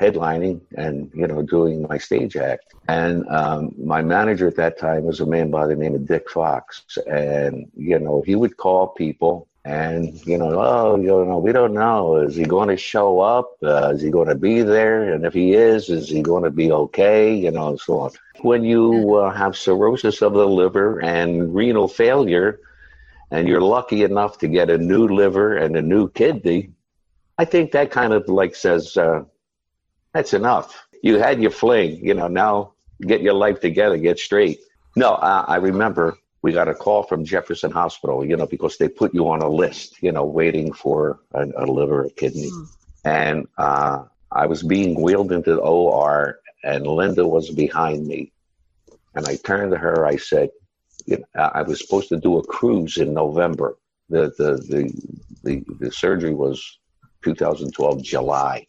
[SPEAKER 1] headlining and you know doing my stage act. And um, my manager at that time was a man by the name of dick fox. And you know he would call people and you know oh you know we don't know. Is he going to show up? Uh, is he going to be there? And if he is is he going to be okay? You know and so on. When you uh, have cirrhosis of the liver and renal failure and you're lucky enough to get a new liver and a new kidney, I think that kind of like says, uh, that's enough. You had your fling, you know, now get your life together, get straight. No, uh, I remember we got a call from Jefferson Hospital, you know, because they put you on a list, you know, waiting for a, a liver, a kidney. Mm. And uh, I was being wheeled into the OR, and Linda was behind me. And I turned to her, I said, you know, I was supposed to do a cruise in November. The, the, the, the, the surgery was 2012 July.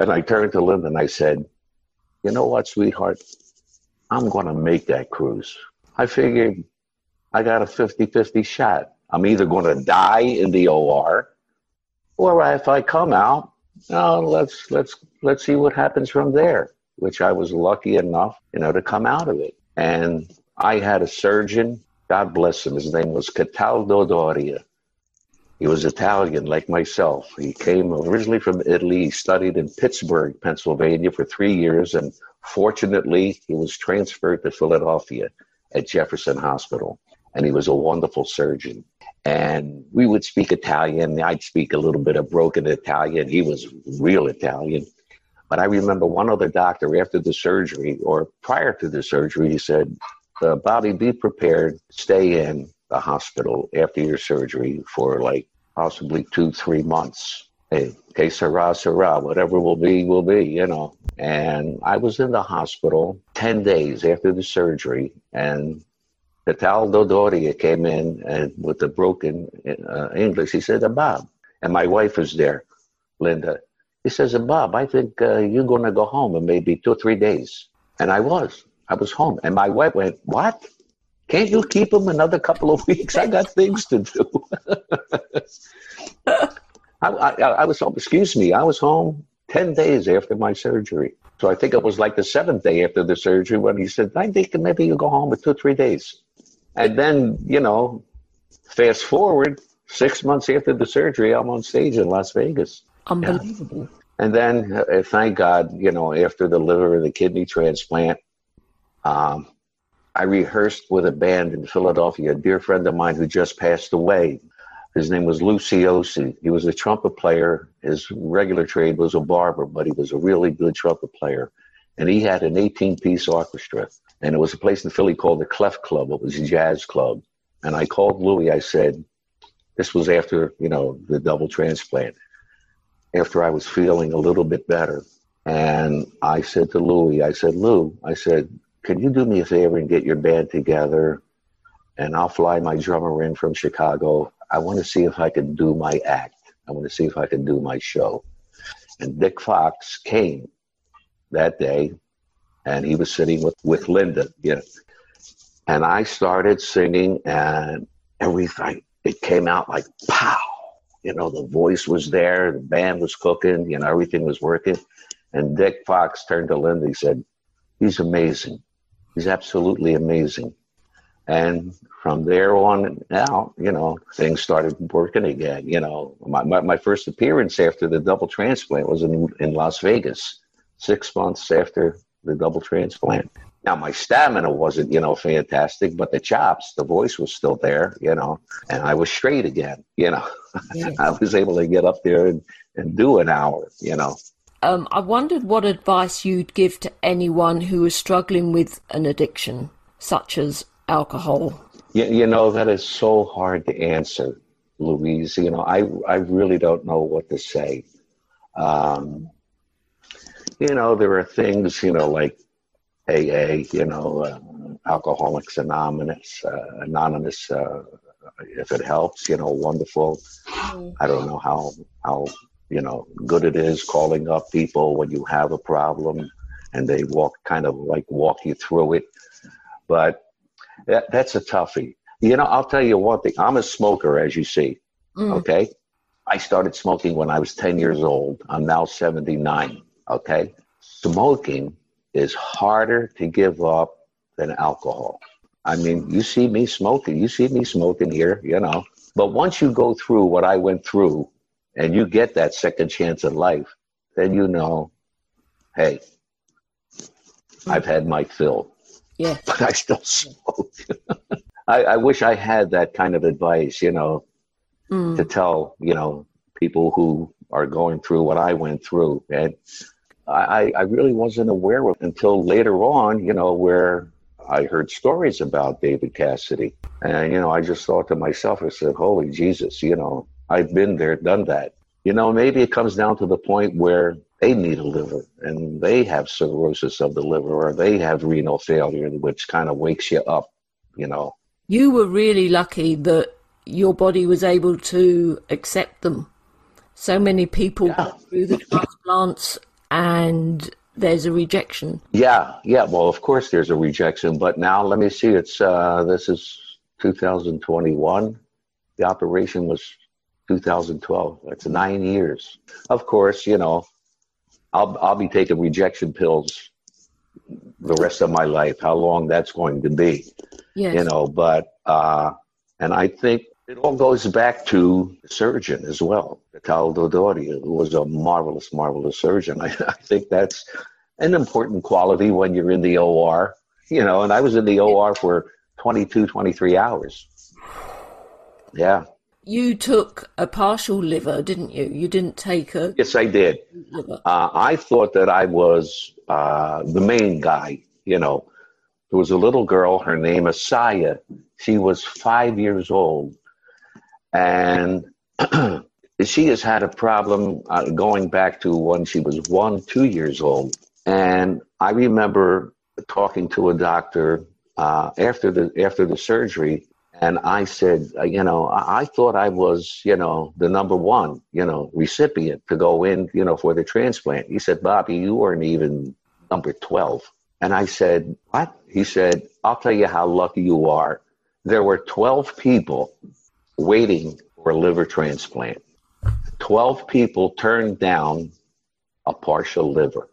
[SPEAKER 1] And I turned to Linda and I said, you know what, sweetheart? I'm going to make that cruise. I figured I got a 50 50 shot. I'm either going to die in the OR or if I come out, oh, let's, let's, let's see what happens from there, which I was lucky enough, you know, to come out of it. And I had a surgeon, God bless him, his name was Cataldo Doria. He was Italian like myself. He came originally from Italy. He studied in Pittsburgh, Pennsylvania for three years, and fortunately, he was transferred to Philadelphia at Jefferson Hospital. And he was a wonderful surgeon. And we would speak Italian. I'd speak a little bit of broken Italian. He was real Italian. But I remember one other doctor after the surgery or prior to the surgery, he said, uh, Bobby, be prepared, stay in the hospital after your surgery for like possibly two, three months. Hey, que sera, whatever will be, will be, you know. And I was in the hospital 10 days after the surgery, and Cataldo Doria came in and with the broken uh, English. He said, Bob, and my wife was there, Linda. He says, Bob, I think uh, you're going to go home in maybe two or three days. And I was. I was home. And my wife went, What? Can't you keep him another couple of weeks? I got things to do. I, I, I, was home, excuse me, I was home 10 days after my surgery. So I think it was like the seventh day after the surgery when he said, I think maybe you go home in two or three days. And then, you know, fast forward six months after the surgery, I'm on stage in Las Vegas.
[SPEAKER 2] Unbelievable.
[SPEAKER 1] Yeah. And then, uh, thank God, you know, after the liver and the kidney transplant, um, I rehearsed with a band in Philadelphia, a dear friend of mine who just passed away. His name was Luciosi. He was a trumpet player. His regular trade was a barber, but he was a really good trumpet player. And he had an 18 piece orchestra. And it was a place in Philly called the Clef Club. It was a jazz club. And I called Louis. I said, this was after, you know, the double transplant after I was feeling a little bit better. And I said to Louis, I said, Lou, I said, can you do me a favor and get your band together? And I'll fly my drummer in from Chicago. I want to see if I can do my act. I want to see if I can do my show. And Dick Fox came that day, and he was sitting with, with Linda. Know, and I started singing, and everything it came out like pow. You know, the voice was there, the band was cooking, you know, everything was working. And Dick Fox turned to Linda. He said, "He's amazing. He's absolutely amazing." And from there on out, you know, things started working again. You know, my, my, my, first appearance after the double transplant was in, in Las Vegas, six months after the double transplant. Now, my stamina wasn't, you know, fantastic, but the chops, the voice was still there, you know, and I was straight again, you know. Yeah. I was able to get up there and, and do an hour, you know.
[SPEAKER 2] Um, I wondered what advice you'd give to anyone who is struggling with an addiction, such as alcohol?
[SPEAKER 1] You, you know, that is so hard to answer, Louise. You know, I, I really don't know what to say. Um, you know, there are things, you know, like AA, you know, uh, Alcoholics Anonymous, uh, Anonymous, uh, if it helps, you know, wonderful. Mm. I don't know how, how, you know, good it is calling up people when you have a problem and they walk kind of like walk you through it. But that, that's a toughie. You know, I'll tell you one thing. I'm a smoker, as you see. Mm. Okay. I started smoking when I was 10 years old. I'm now 79. Okay. Smoking is harder to give up than alcohol. I mean, you see me smoking, you see me smoking here, you know. But once you go through what I went through and you get that second chance in life, then you know, hey, I've had my fill.
[SPEAKER 2] Yeah.
[SPEAKER 1] But I still smoke. I, I, wish I had that kind of advice, you know, mm. to tell, you know, people who are going through what I went through. And I, I really wasn't aware of until later on, you know, where I heard stories about David Cassidy. And, you know, I just thought to myself, I said, holy Jesus, you know, I've been there, done that. You know, maybe it comes down to the point where they need a liver and they have cirrhosis of the liver or they have renal failure, which kind of wakes you up, you know.
[SPEAKER 2] You were really lucky that your body was able to accept them. So many people yeah. go through the transplants and there's a rejection.
[SPEAKER 1] Yeah, yeah. Well, of course there's a rejection, but now let me see. It's uh, this is 2021. The operation was 2012. That's nine years. Of course, you know, I'll I'll be taking rejection pills the rest of my life. How long that's going to be, yes. you know. But uh, and I think it all goes back to the surgeon as well, Cataldo Doria, who was a marvelous, marvelous surgeon. I, I think that's an important quality when you're in the OR, you know. And I was in the OR for 22, 23 hours. Yeah.
[SPEAKER 2] You took a partial liver, didn't you? You didn't take a.
[SPEAKER 1] Yes, I did. Uh, I thought that I was uh, the main guy. You know, there was a little girl. Her name is Saya. She was five years old, and she has had a problem uh, going back to when she was one, two years old. And I remember talking to a doctor uh, after the after the surgery and I said, uh, you know, I, I, thought I was, you know, the number one, you know, recipient to go in, you know, for the transplant. He said, Bobby, you weren't even number 12. And I said, what? He said, I'll tell you how lucky you are. There were 12 people waiting for a liver transplant. 12 people turned down a partial liver.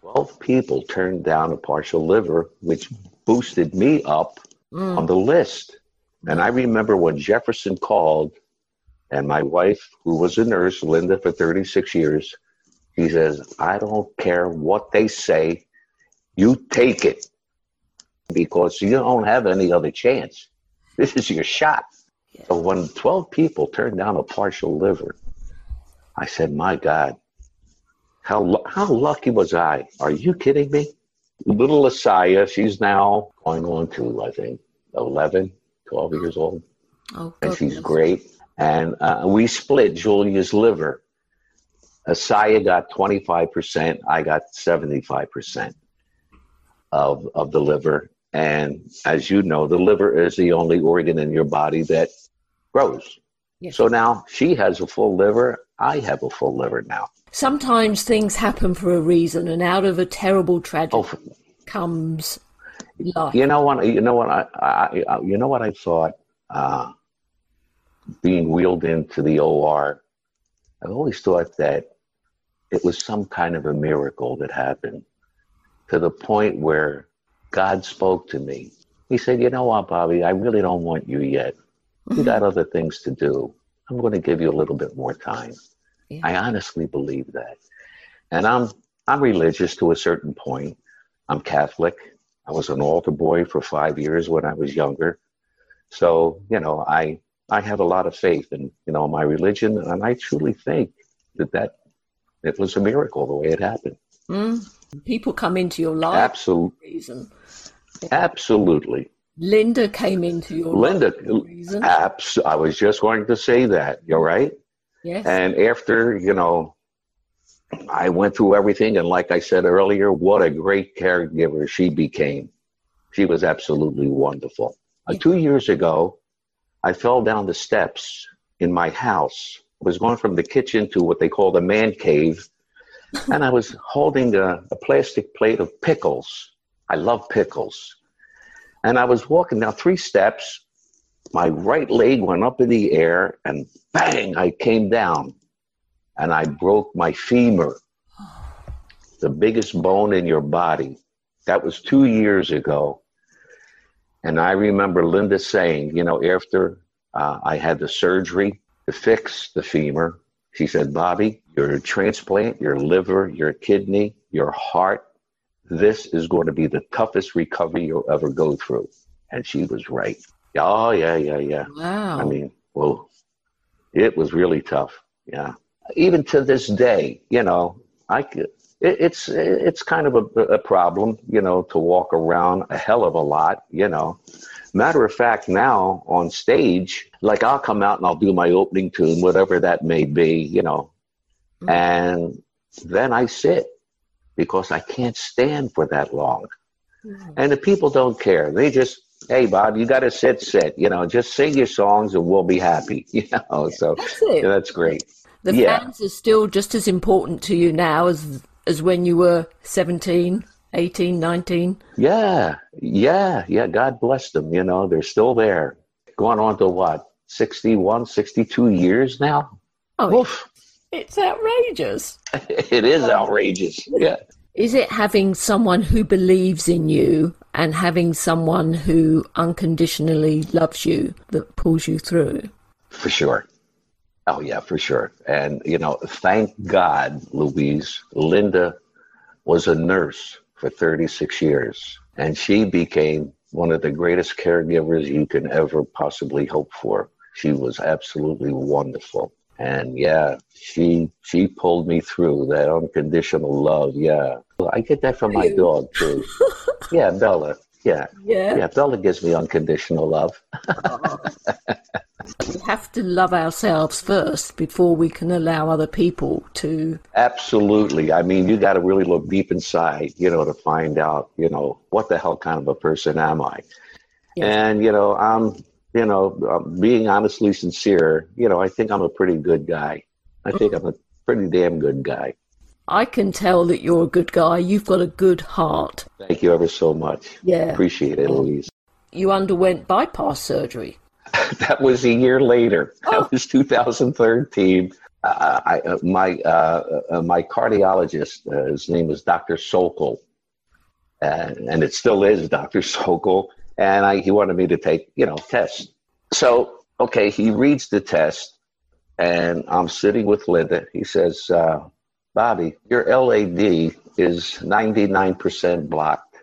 [SPEAKER 1] 12 people turned down a partial liver, which boosted me up mm. on the list. And I remember when Jefferson called, and my wife, who was a nurse, Linda, for 36 years, he says, I don't care what they say, you take it because you don't have any other chance. This is your shot. So when 12 people turned down a partial liver, I said, My God, how, how lucky was I? Are you kidding me? Little Asaya, she's now going on to, I think, 11, 12 years old. Oh, and she's great. And uh, we split Julia's liver. Asaya got 25%, I got 75% of, of the liver. And as you know, the liver is the only organ in your body that grows.
[SPEAKER 2] Yes.
[SPEAKER 1] So now she has a full liver. I have a full liver now.
[SPEAKER 2] Sometimes things happen for a reason, and out of a terrible tragedy
[SPEAKER 1] Oh,
[SPEAKER 2] comes life.
[SPEAKER 1] you know what? You know what? I, I, I you know what I thought. Uh, being wheeled into the OR, I always thought that it was some kind of a miracle that happened to the point where God spoke to me. He said, You know what, Bobby, I really don't want you yet. You got other things to do. I'm going to give you a little bit more time.
[SPEAKER 2] Yeah.
[SPEAKER 1] I honestly believe that. And I'm I'm religious to a certain point. I'm Catholic. I was an altar boy for five years when I was younger. So, you know, I I have a lot of faith in, you know, my religion and I truly think that that it was a miracle the way it happened.
[SPEAKER 2] Mm. People come into your life
[SPEAKER 1] Absolutely.
[SPEAKER 2] for a reason.
[SPEAKER 1] Absolutely.
[SPEAKER 2] Linda came into your
[SPEAKER 1] Linda,
[SPEAKER 2] life for a reason.
[SPEAKER 1] abs- I was just going to say that. You're right.
[SPEAKER 2] yes.
[SPEAKER 1] And after, you know, I went through everything. And like I said earlier, what a great caregiver she became. She was absolutely wonderful. Uh, two years ago, I fell down the steps in my house. I was going from the kitchen to what they call the man cave. and I was holding a, a plastic plate of pickles. I love pickles. And I was walking down three steps. My right leg went up in the air and bang, I came down and I broke my femur, the biggest bone in your body. That was two years ago. And I remember Linda saying, you know, after uh, I had the surgery to fix the femur, she said, Bobby, your transplant, your liver, your kidney, your heart, this is going to be the toughest recovery you'll ever go through. And she was right. Oh, yeah, yeah, yeah.
[SPEAKER 2] wow.
[SPEAKER 1] I mean, well, it was really tough. Yeah. Even to this day, you know, I could, it, it's it's kind of a, a problem, you know, to walk around a hell of a lot, you know. Matter of fact, now on stage, like I'll come out and I'll do my opening tune, whatever that may be, you know,
[SPEAKER 2] Mhm.
[SPEAKER 1] and then I sit because I can't stand for that long.
[SPEAKER 2] Mm.
[SPEAKER 1] And the people don't care. They just, hey, Bob, you got to sit, sit. You know, just sing your songs and we'll be happy. You know, so
[SPEAKER 2] That's it.
[SPEAKER 1] yeah, that's great.
[SPEAKER 2] The
[SPEAKER 1] yeah.
[SPEAKER 2] fans are still just as important to you now as as when you were 17, 18, 19.
[SPEAKER 1] Yeah, yeah, yeah. God bless them. You know, they're still there. Going on to what, 61, 62 years now?
[SPEAKER 2] Oh,
[SPEAKER 1] Oof.
[SPEAKER 2] it's outrageous.
[SPEAKER 1] it is outrageous. Yeah.
[SPEAKER 2] Is it having someone who believes in you and having someone who unconditionally loves you that pulls you through?
[SPEAKER 1] For sure. Oh, yeah, for sure. And, you know, thank God, Louise, Linda was a nurse for 36 years, and she became one of the greatest caregivers you can ever possibly hope for. She was absolutely wonderful. And yeah, she she pulled me through that unconditional love. Yeah. I get that from my dog too. yeah, Bella. Yeah.
[SPEAKER 2] Yeah.
[SPEAKER 1] Yeah, Bella gives me unconditional love.
[SPEAKER 2] We have to love ourselves first before we can allow other people to.
[SPEAKER 1] Absolutely. I mean, you got to really look deep inside, you know, to find out, you know, what the hell kind of a person am I?
[SPEAKER 2] Yes.
[SPEAKER 1] And, you know, I'm, you know, um, being honestly sincere, you know, I think I'm a pretty good guy. I think I'm a pretty damn good guy.
[SPEAKER 2] I can tell that you're a good guy. You've got a good heart.
[SPEAKER 1] Thank you ever so much.
[SPEAKER 2] Yeah.
[SPEAKER 1] Appreciate it, Louise.
[SPEAKER 2] You underwent bypass surgery.
[SPEAKER 1] that was a year later.
[SPEAKER 2] Oh.
[SPEAKER 1] That was 2013. Uh, I, uh, my uh, uh, my cardiologist, uh, his name was Dr. Sokol, and, and it still is Dr. Sokol. And I, he wanted me to take, you know, tests. So, okay, he reads the test, and I'm sitting with Linda. He says, uh, Bobby, your LAD is 99% blocked,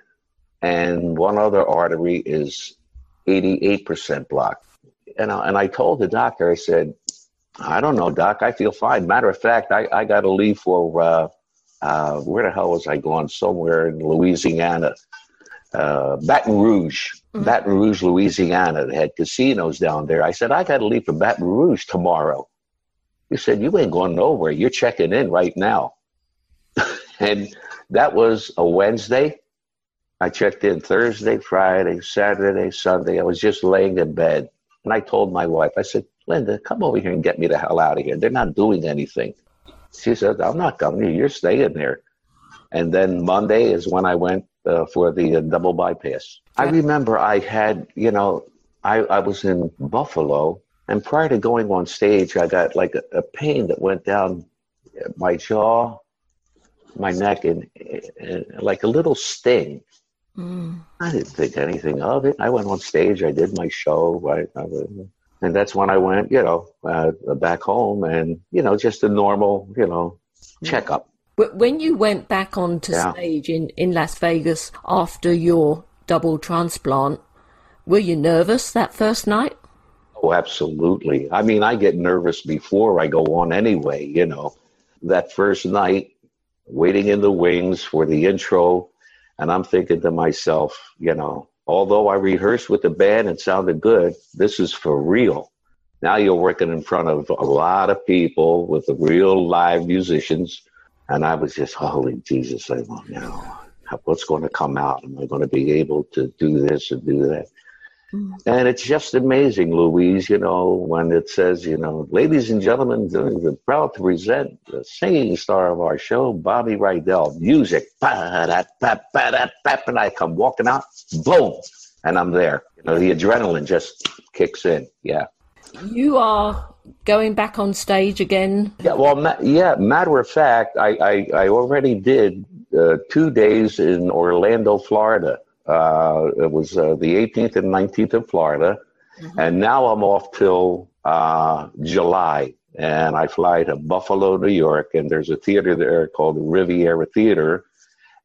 [SPEAKER 1] and one other artery is 88% blocked. And I, and I told the doctor, I said, I don't know, doc. I feel fine. Matter of fact, I, I got to leave for uh, uh, where the hell was I going? Somewhere in Louisiana, uh, Baton Rouge,
[SPEAKER 2] Mhm.
[SPEAKER 1] Baton Rouge, Louisiana. They had casinos down there. I said, I got to leave for Baton Rouge tomorrow. He said, You ain't going nowhere. You're checking in right now. and that was a Wednesday. I checked in Thursday, Friday, Saturday, Sunday. I was just laying in bed. And I told my wife, I said, Linda, come over here and get me the hell out of here. They're not doing anything. She said, I'm not coming. You're staying there. And then Monday is when I went uh, for the uh, double bypass. I remember I had, you know, I, I was in Buffalo, and prior to going on stage, I got like a, a pain that went down my jaw, my neck, and, and like a little sting. Mm. I didn't think anything of it. I went on stage, I did my show, right? And that's when I went, you know, uh, back home and, you know, just a normal, you know, checkup.
[SPEAKER 2] But when you went back onto yeah. stage in, in Las Vegas after your double transplant, were you nervous that first night?
[SPEAKER 1] Oh, absolutely. I mean, I get nervous before I go on anyway, you know. That first night, waiting in the wings for the intro, and I'm thinking to myself, you know, although I rehearsed with the band and sounded good, this is for real. Now you're working in front of a lot of people with the real live musicians. And I was just, holy Jesus, I don't know what's going to come out. Am I going to be able to do this and do that? Mm. And it's just amazing, Louise, you know, when it says, you know, ladies and gentlemen, we're proud to present the singing star of our show, Bobby Rydell. Music, and I come walking out, boom, and I'm there. You know, the adrenaline just kicks in. Yeah.
[SPEAKER 2] You are going back on stage again?
[SPEAKER 1] Yeah, well, ma- yeah, matter of fact, I, I, I already did uh, two days in Orlando, Florida. Uh, it was uh, the 18th and 19th in Florida. Mm-hmm. And now I'm off till uh, July. And I fly to Buffalo, New York. And there's a theater there called the Riviera Theater.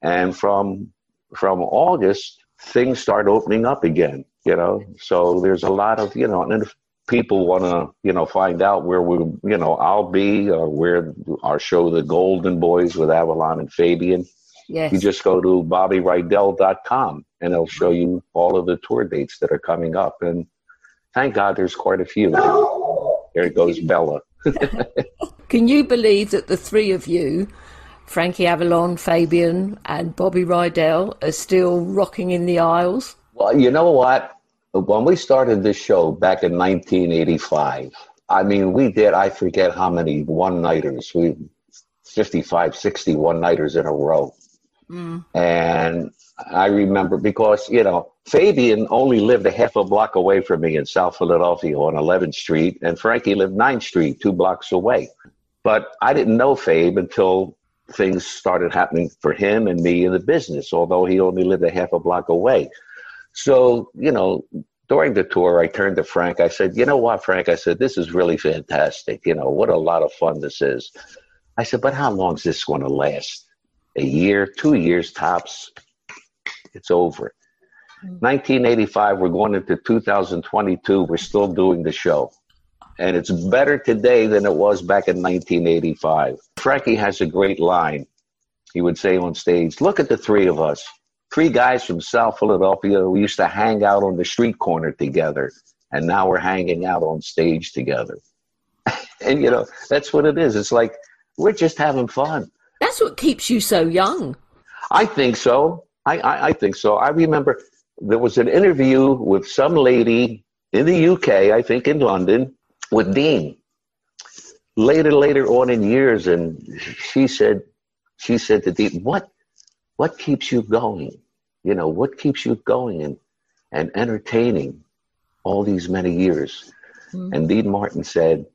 [SPEAKER 1] And from from August, things start opening up again, you know. So there's a lot of, you know, and if people want to, you know, find out where we, you know, I'll be or where our show, The Golden Boys with Avalon and Fabian, Yes. You just go to bobbyrydell.com and it'll show you all of the tour dates that are coming up. And thank God there's quite a few. There goes Bella.
[SPEAKER 2] Can you believe that the three of you, Frankie Avalon, Fabian, and Bobby Rydell, are still rocking in the aisles?
[SPEAKER 1] Well, you know what? When we started this show back in 1985, I mean, we did, I forget how many one nighters. We 55, 60 one nighters in a row. Mm. And I remember because, you know, Fabian only lived a half a block away from me in South Philadelphia on 11th Street, and Frankie lived 9th Street, two blocks away. But I didn't know Fabe until things started happening for him and me in the business, although he only lived a half a block away. So, you know, during the tour, I turned to Frank. I said, You know what, Frank? I said, This is really fantastic. You know, what a lot of fun this is. I said, But how long is this going to last? A year, two years tops, it's over. 1985, mm. we're going into 2022, we're still doing the show. And it's better today than it was back in 1985. Frankie has a great line. He would say on stage, Look at the three of us. Three guys from South Philadelphia. We used to hang out on the street corner together. And now we're hanging out on stage together. and, you know, that's what it is. It's like we're just having fun.
[SPEAKER 2] That's what keeps you so young.
[SPEAKER 1] I think so. I, I, I think so. I remember there was an interview with some lady in the UK, I think in London, with Dean. Later, later on in years, and she said, she said to Dean, "What, what keeps you going? You know, what keeps you going and and entertaining all these many years?" Mm-hmm. And Dean Martin said,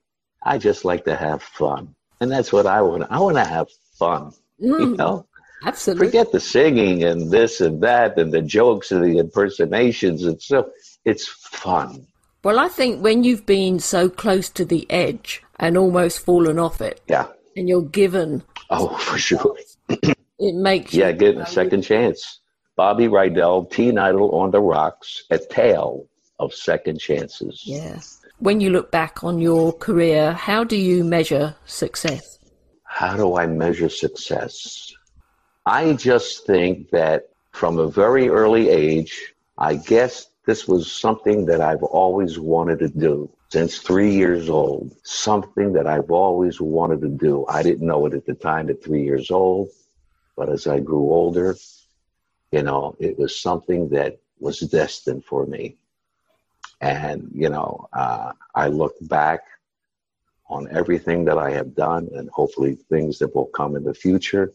[SPEAKER 1] "I just like to have fun, and that's what I want. I want to have fun. Mm, you know?
[SPEAKER 2] Absolutely.
[SPEAKER 1] Forget the singing and this and that and the jokes and the impersonations and so it's fun.
[SPEAKER 2] Well, I think when you've been so close to the edge and almost fallen off it,
[SPEAKER 1] yeah,
[SPEAKER 2] and you're given,
[SPEAKER 1] oh, for sure,
[SPEAKER 2] it makes
[SPEAKER 1] yeah, get a second chance. Bobby Rydell, Teen Idol on the Rocks, a tale of second chances.
[SPEAKER 2] Yeah. When you look back on your career, how do you measure success?
[SPEAKER 1] How do I measure success? I just think that from a very early age, I guess this was something that I've always wanted to do since three years old. Something that I've always wanted to do. I didn't know it at the time at three years old, but as I grew older, you know, it was something that was destined for me. And, you know, uh, I look back on everything that I have done and hopefully things that will come in the future.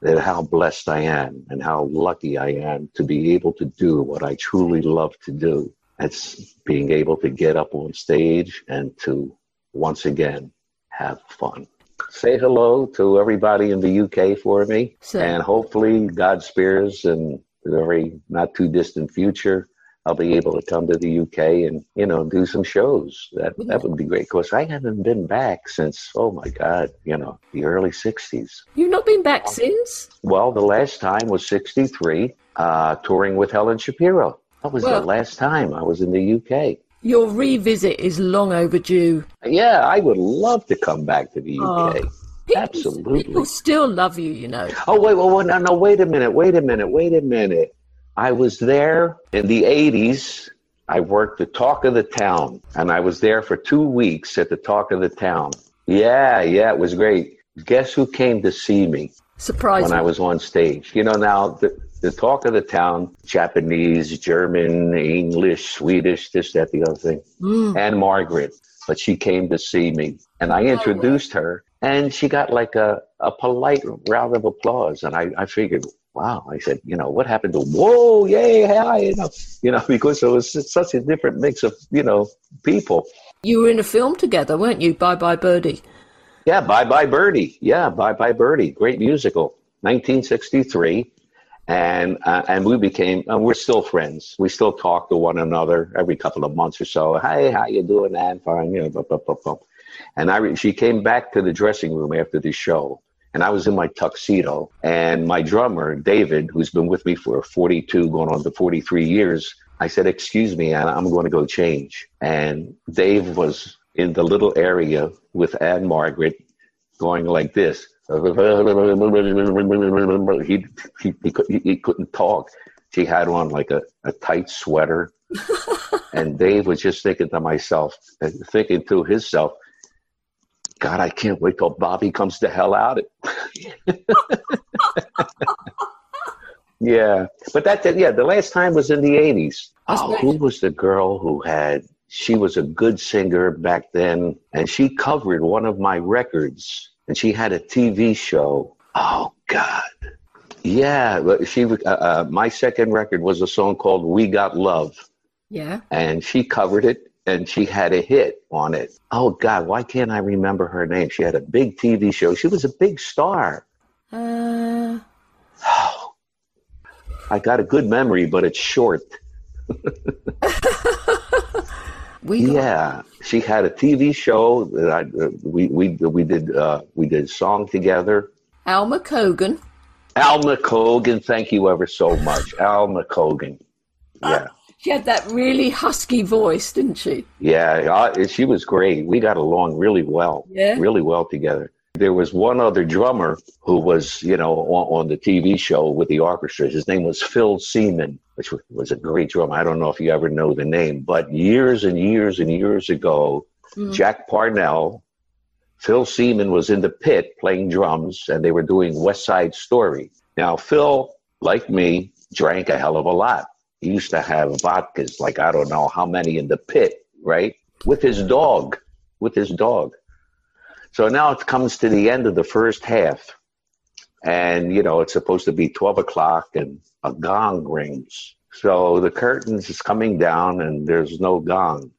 [SPEAKER 1] That how blessed I am and how lucky I am to be able to do what I truly love to do. It's being able to get up on stage and to once again have fun. Say hello to everybody in the UK for me,
[SPEAKER 2] So-
[SPEAKER 1] and hopefully, God spares in the very not too distant future. I'll be able to come to the UK and you know do some shows. That that would be great. Because I haven't been back since oh my God, you know the early '60s.
[SPEAKER 2] You've not been back since?
[SPEAKER 1] Well, the last time was '63, uh, touring with Helen Shapiro. That was
[SPEAKER 2] Well-
[SPEAKER 1] the last time I was in the UK.
[SPEAKER 2] Your revisit is long overdue.
[SPEAKER 1] Yeah, I would love to come back to the UK.
[SPEAKER 2] Oh. People,
[SPEAKER 1] Absolutely.
[SPEAKER 2] People still love you, you know.
[SPEAKER 1] Oh wait, wait, wait, no, no, wait a minute, wait a minute, wait a minute. I was there in the '80s. I worked the Talk of the Town, and I was there for two weeks at the Talk of the Town. Yeah, yeah, it was great. Guess who came to see me
[SPEAKER 2] Surprise
[SPEAKER 1] when I was on stage? You know, now the, the Talk of the Town, Japanese, German, English, Swedish, this, that, the other thing, mm. Ann-Margret. But she came to see me, and I introduced her, and she got like a, a polite round of applause. And I, I figured, wow, I said, you know, what happened to, whoa, yay, hi, you know, you know, because it was such a different mix of, you know, people.
[SPEAKER 2] You were in a film together, weren't you? Bye Bye Birdie.
[SPEAKER 1] Yeah, Bye Bye Birdie. Yeah, Bye Bye Birdie. Great musical. 1963. And uh, and we became, and we're still friends. We still talk to one another every couple of months or so. Hey, how you doing, Ann? Fine. You know, blah, blah, blah, blah. And I, she came back to the dressing room after the show. And I was in my tuxedo. And my drummer, David, who's been with me for 42, going on to 43 years, I said, Excuse me, Anna, I'm going to go change. And Dave was in the little area with Ann-Margret going like this. He, he, he, cou- he, he couldn't talk. She had on like a, a tight sweater. and Dave was just thinking to myself, thinking to himself, God, I can't wait till Bobby comes the hell out. yeah, but that, that- yeah, the last time was in the 80s. Oh, who was the girl who had, she was a good singer back then, and she covered one of my records, and she had a TV show. Oh, God. Yeah, she, uh, uh, my second record was a song called We Got Love
[SPEAKER 2] Yeah.
[SPEAKER 1] and she covered it and she had a hit on it. Oh God, why can't I remember her name? She had a big TV show. She was a big star.
[SPEAKER 2] Uh,
[SPEAKER 1] Oh, I got a good memory, but it's short. Yeah, she had a TV show that I uh, we we we did uh, we did song together.
[SPEAKER 2] Alma Cogan.
[SPEAKER 1] Alma Cogan, thank you ever so much, Alma Cogan. Yeah.
[SPEAKER 2] She had that really husky voice, didn't she?
[SPEAKER 1] Yeah, uh, she was great. We got along really well,
[SPEAKER 2] Yeah.
[SPEAKER 1] really well together. There was one other drummer who was, you know, on, on the TV show with the orchestra. His name was Phil Seamen, which was a great drummer. I don't know if you ever know the name, but years and years and years ago, Jack Parnell, Phil Seamen was in the pit playing drums, and they were doing West Side Story. Now, Phil, like me, drank a hell of a lot. He used to have vodkas, like I don't know how many in the pit, right? With his dog, with his dog. So now it comes to the end of the first half, and you know it's supposed to be twelve o'clock, and a gong rings. So the curtains is coming down, and there's no gong,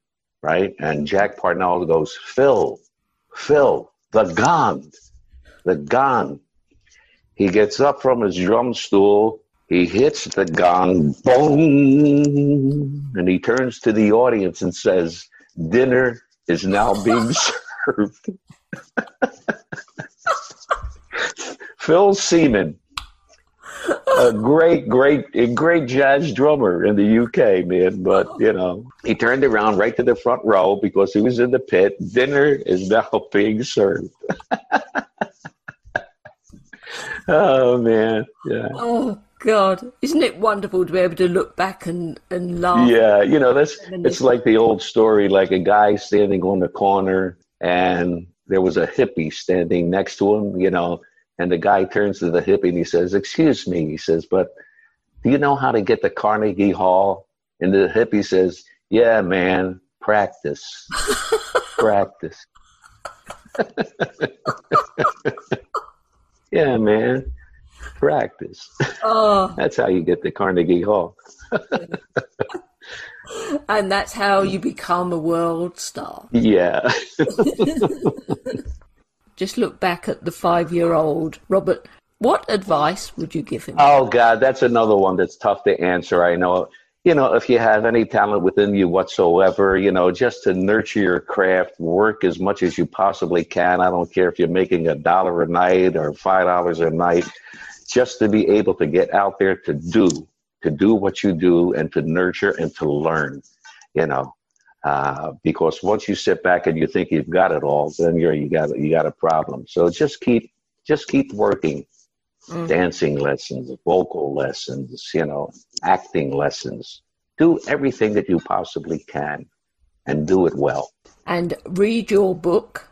[SPEAKER 1] right? And Jack Parnell goes, "Phil, Phil, the gong, the gong." He gets up from his drum stool. He hits the gong, boom, and he turns to the audience and says, "Dinner is now being served." Phil Seamen, a great, great, great jazz drummer in the UK, man. But you know, he turned around right to the front row because he was in the pit. Dinner is now being served. oh man, yeah.
[SPEAKER 2] Oh God, isn't it wonderful to be able to look back and and laugh?
[SPEAKER 1] Yeah, you know, that's it's like the old story, like a guy standing on the corner and there was a hippie standing next to him, you know, and the guy turns to the hippie and he says, Excuse me, he says, but do you know how to get to Carnegie Hall? And the hippie says, Yeah, man. Practice. Practice. yeah, man. Practice.
[SPEAKER 2] Oh,
[SPEAKER 1] That's how you get to Carnegie Hall.
[SPEAKER 2] and that's how you become a world star.
[SPEAKER 1] Yeah.
[SPEAKER 2] Just look back at the five year old Robert. What advice would you give him?
[SPEAKER 1] Oh God, that's another one that's tough to answer. I know. You know, if you have any talent within you whatsoever, you know, just to nurture your craft, work as much as you possibly can. I don't care if you're making a dollar a night or five dollars a night, just to be able to get out there to do, to do what you do and to nurture and to learn, you know. Uh, because once you sit back and you think you've got it all, then you're you got you got a problem. So just keep just keep working,
[SPEAKER 2] Mm.
[SPEAKER 1] dancing lessons, vocal lessons, you know, acting lessons. Do everything that you possibly can, and do it well.
[SPEAKER 2] And read your book,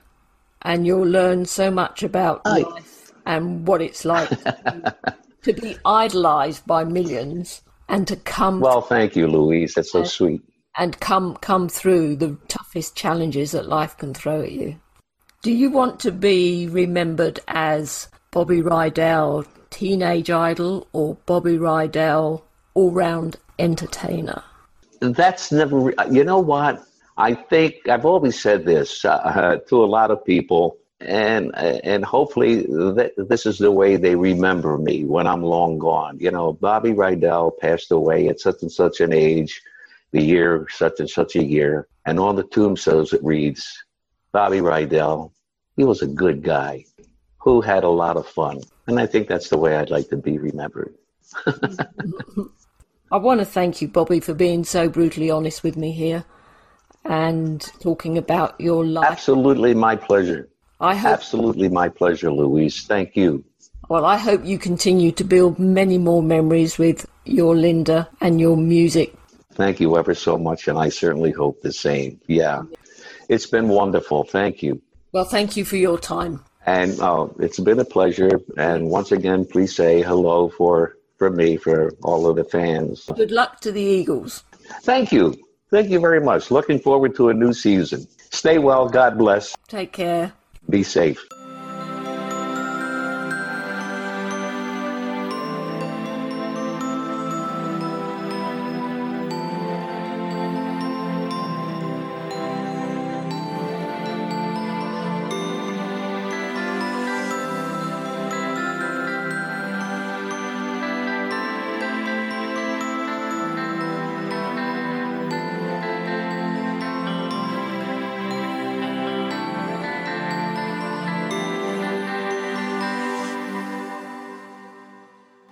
[SPEAKER 2] and you'll learn so much about
[SPEAKER 1] Aye.
[SPEAKER 2] life and what it's like to, to be idolized by millions and to come
[SPEAKER 1] Well, thank you, Louise. That's so sweet.
[SPEAKER 2] and come come through the toughest challenges that life can throw at you. Do you want to be remembered as Bobby Rydell, teenage idol, or Bobby Rydell, all-round entertainer?
[SPEAKER 1] That's never. You know what? I think I've always said this uh, to a lot of people, and and hopefully th- this is the way they remember me when I'm long gone. You know, Bobby Rydell passed away at such and such an age, the year such and such a year, and on the tombstones it reads, Bobby Rydell. He was a good guy who had a lot of fun, and I think that's the way I'd like to be remembered.
[SPEAKER 2] I want to thank you, Bobby, for being so brutally honest with me here and talking about your life.
[SPEAKER 1] Absolutely, my pleasure.
[SPEAKER 2] I hope
[SPEAKER 1] Absolutely my pleasure, Louise. Thank you.
[SPEAKER 2] Well, I hope you continue to build many more memories with your Linda and your music.
[SPEAKER 1] Thank you ever so much, and I certainly hope the same. Yeah. It's been wonderful. Thank you.
[SPEAKER 2] Well, thank you for your time.
[SPEAKER 1] And oh, it's been a pleasure. And once again, please say hello for, for me, for all of the fans.
[SPEAKER 2] Good luck to the Eagles.
[SPEAKER 1] Thank you. Thank you very much. Looking forward to a new season. Stay well. God bless.
[SPEAKER 2] Take care.
[SPEAKER 1] Be safe.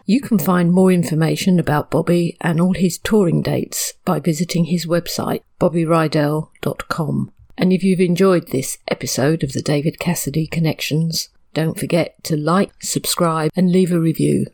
[SPEAKER 2] You can find more information about Bobby and all his touring dates by visiting his website, bobbyrydell.com. And if you've enjoyed this episode of the David Cassidy Connections, don't forget to like, subscribe, and leave a review.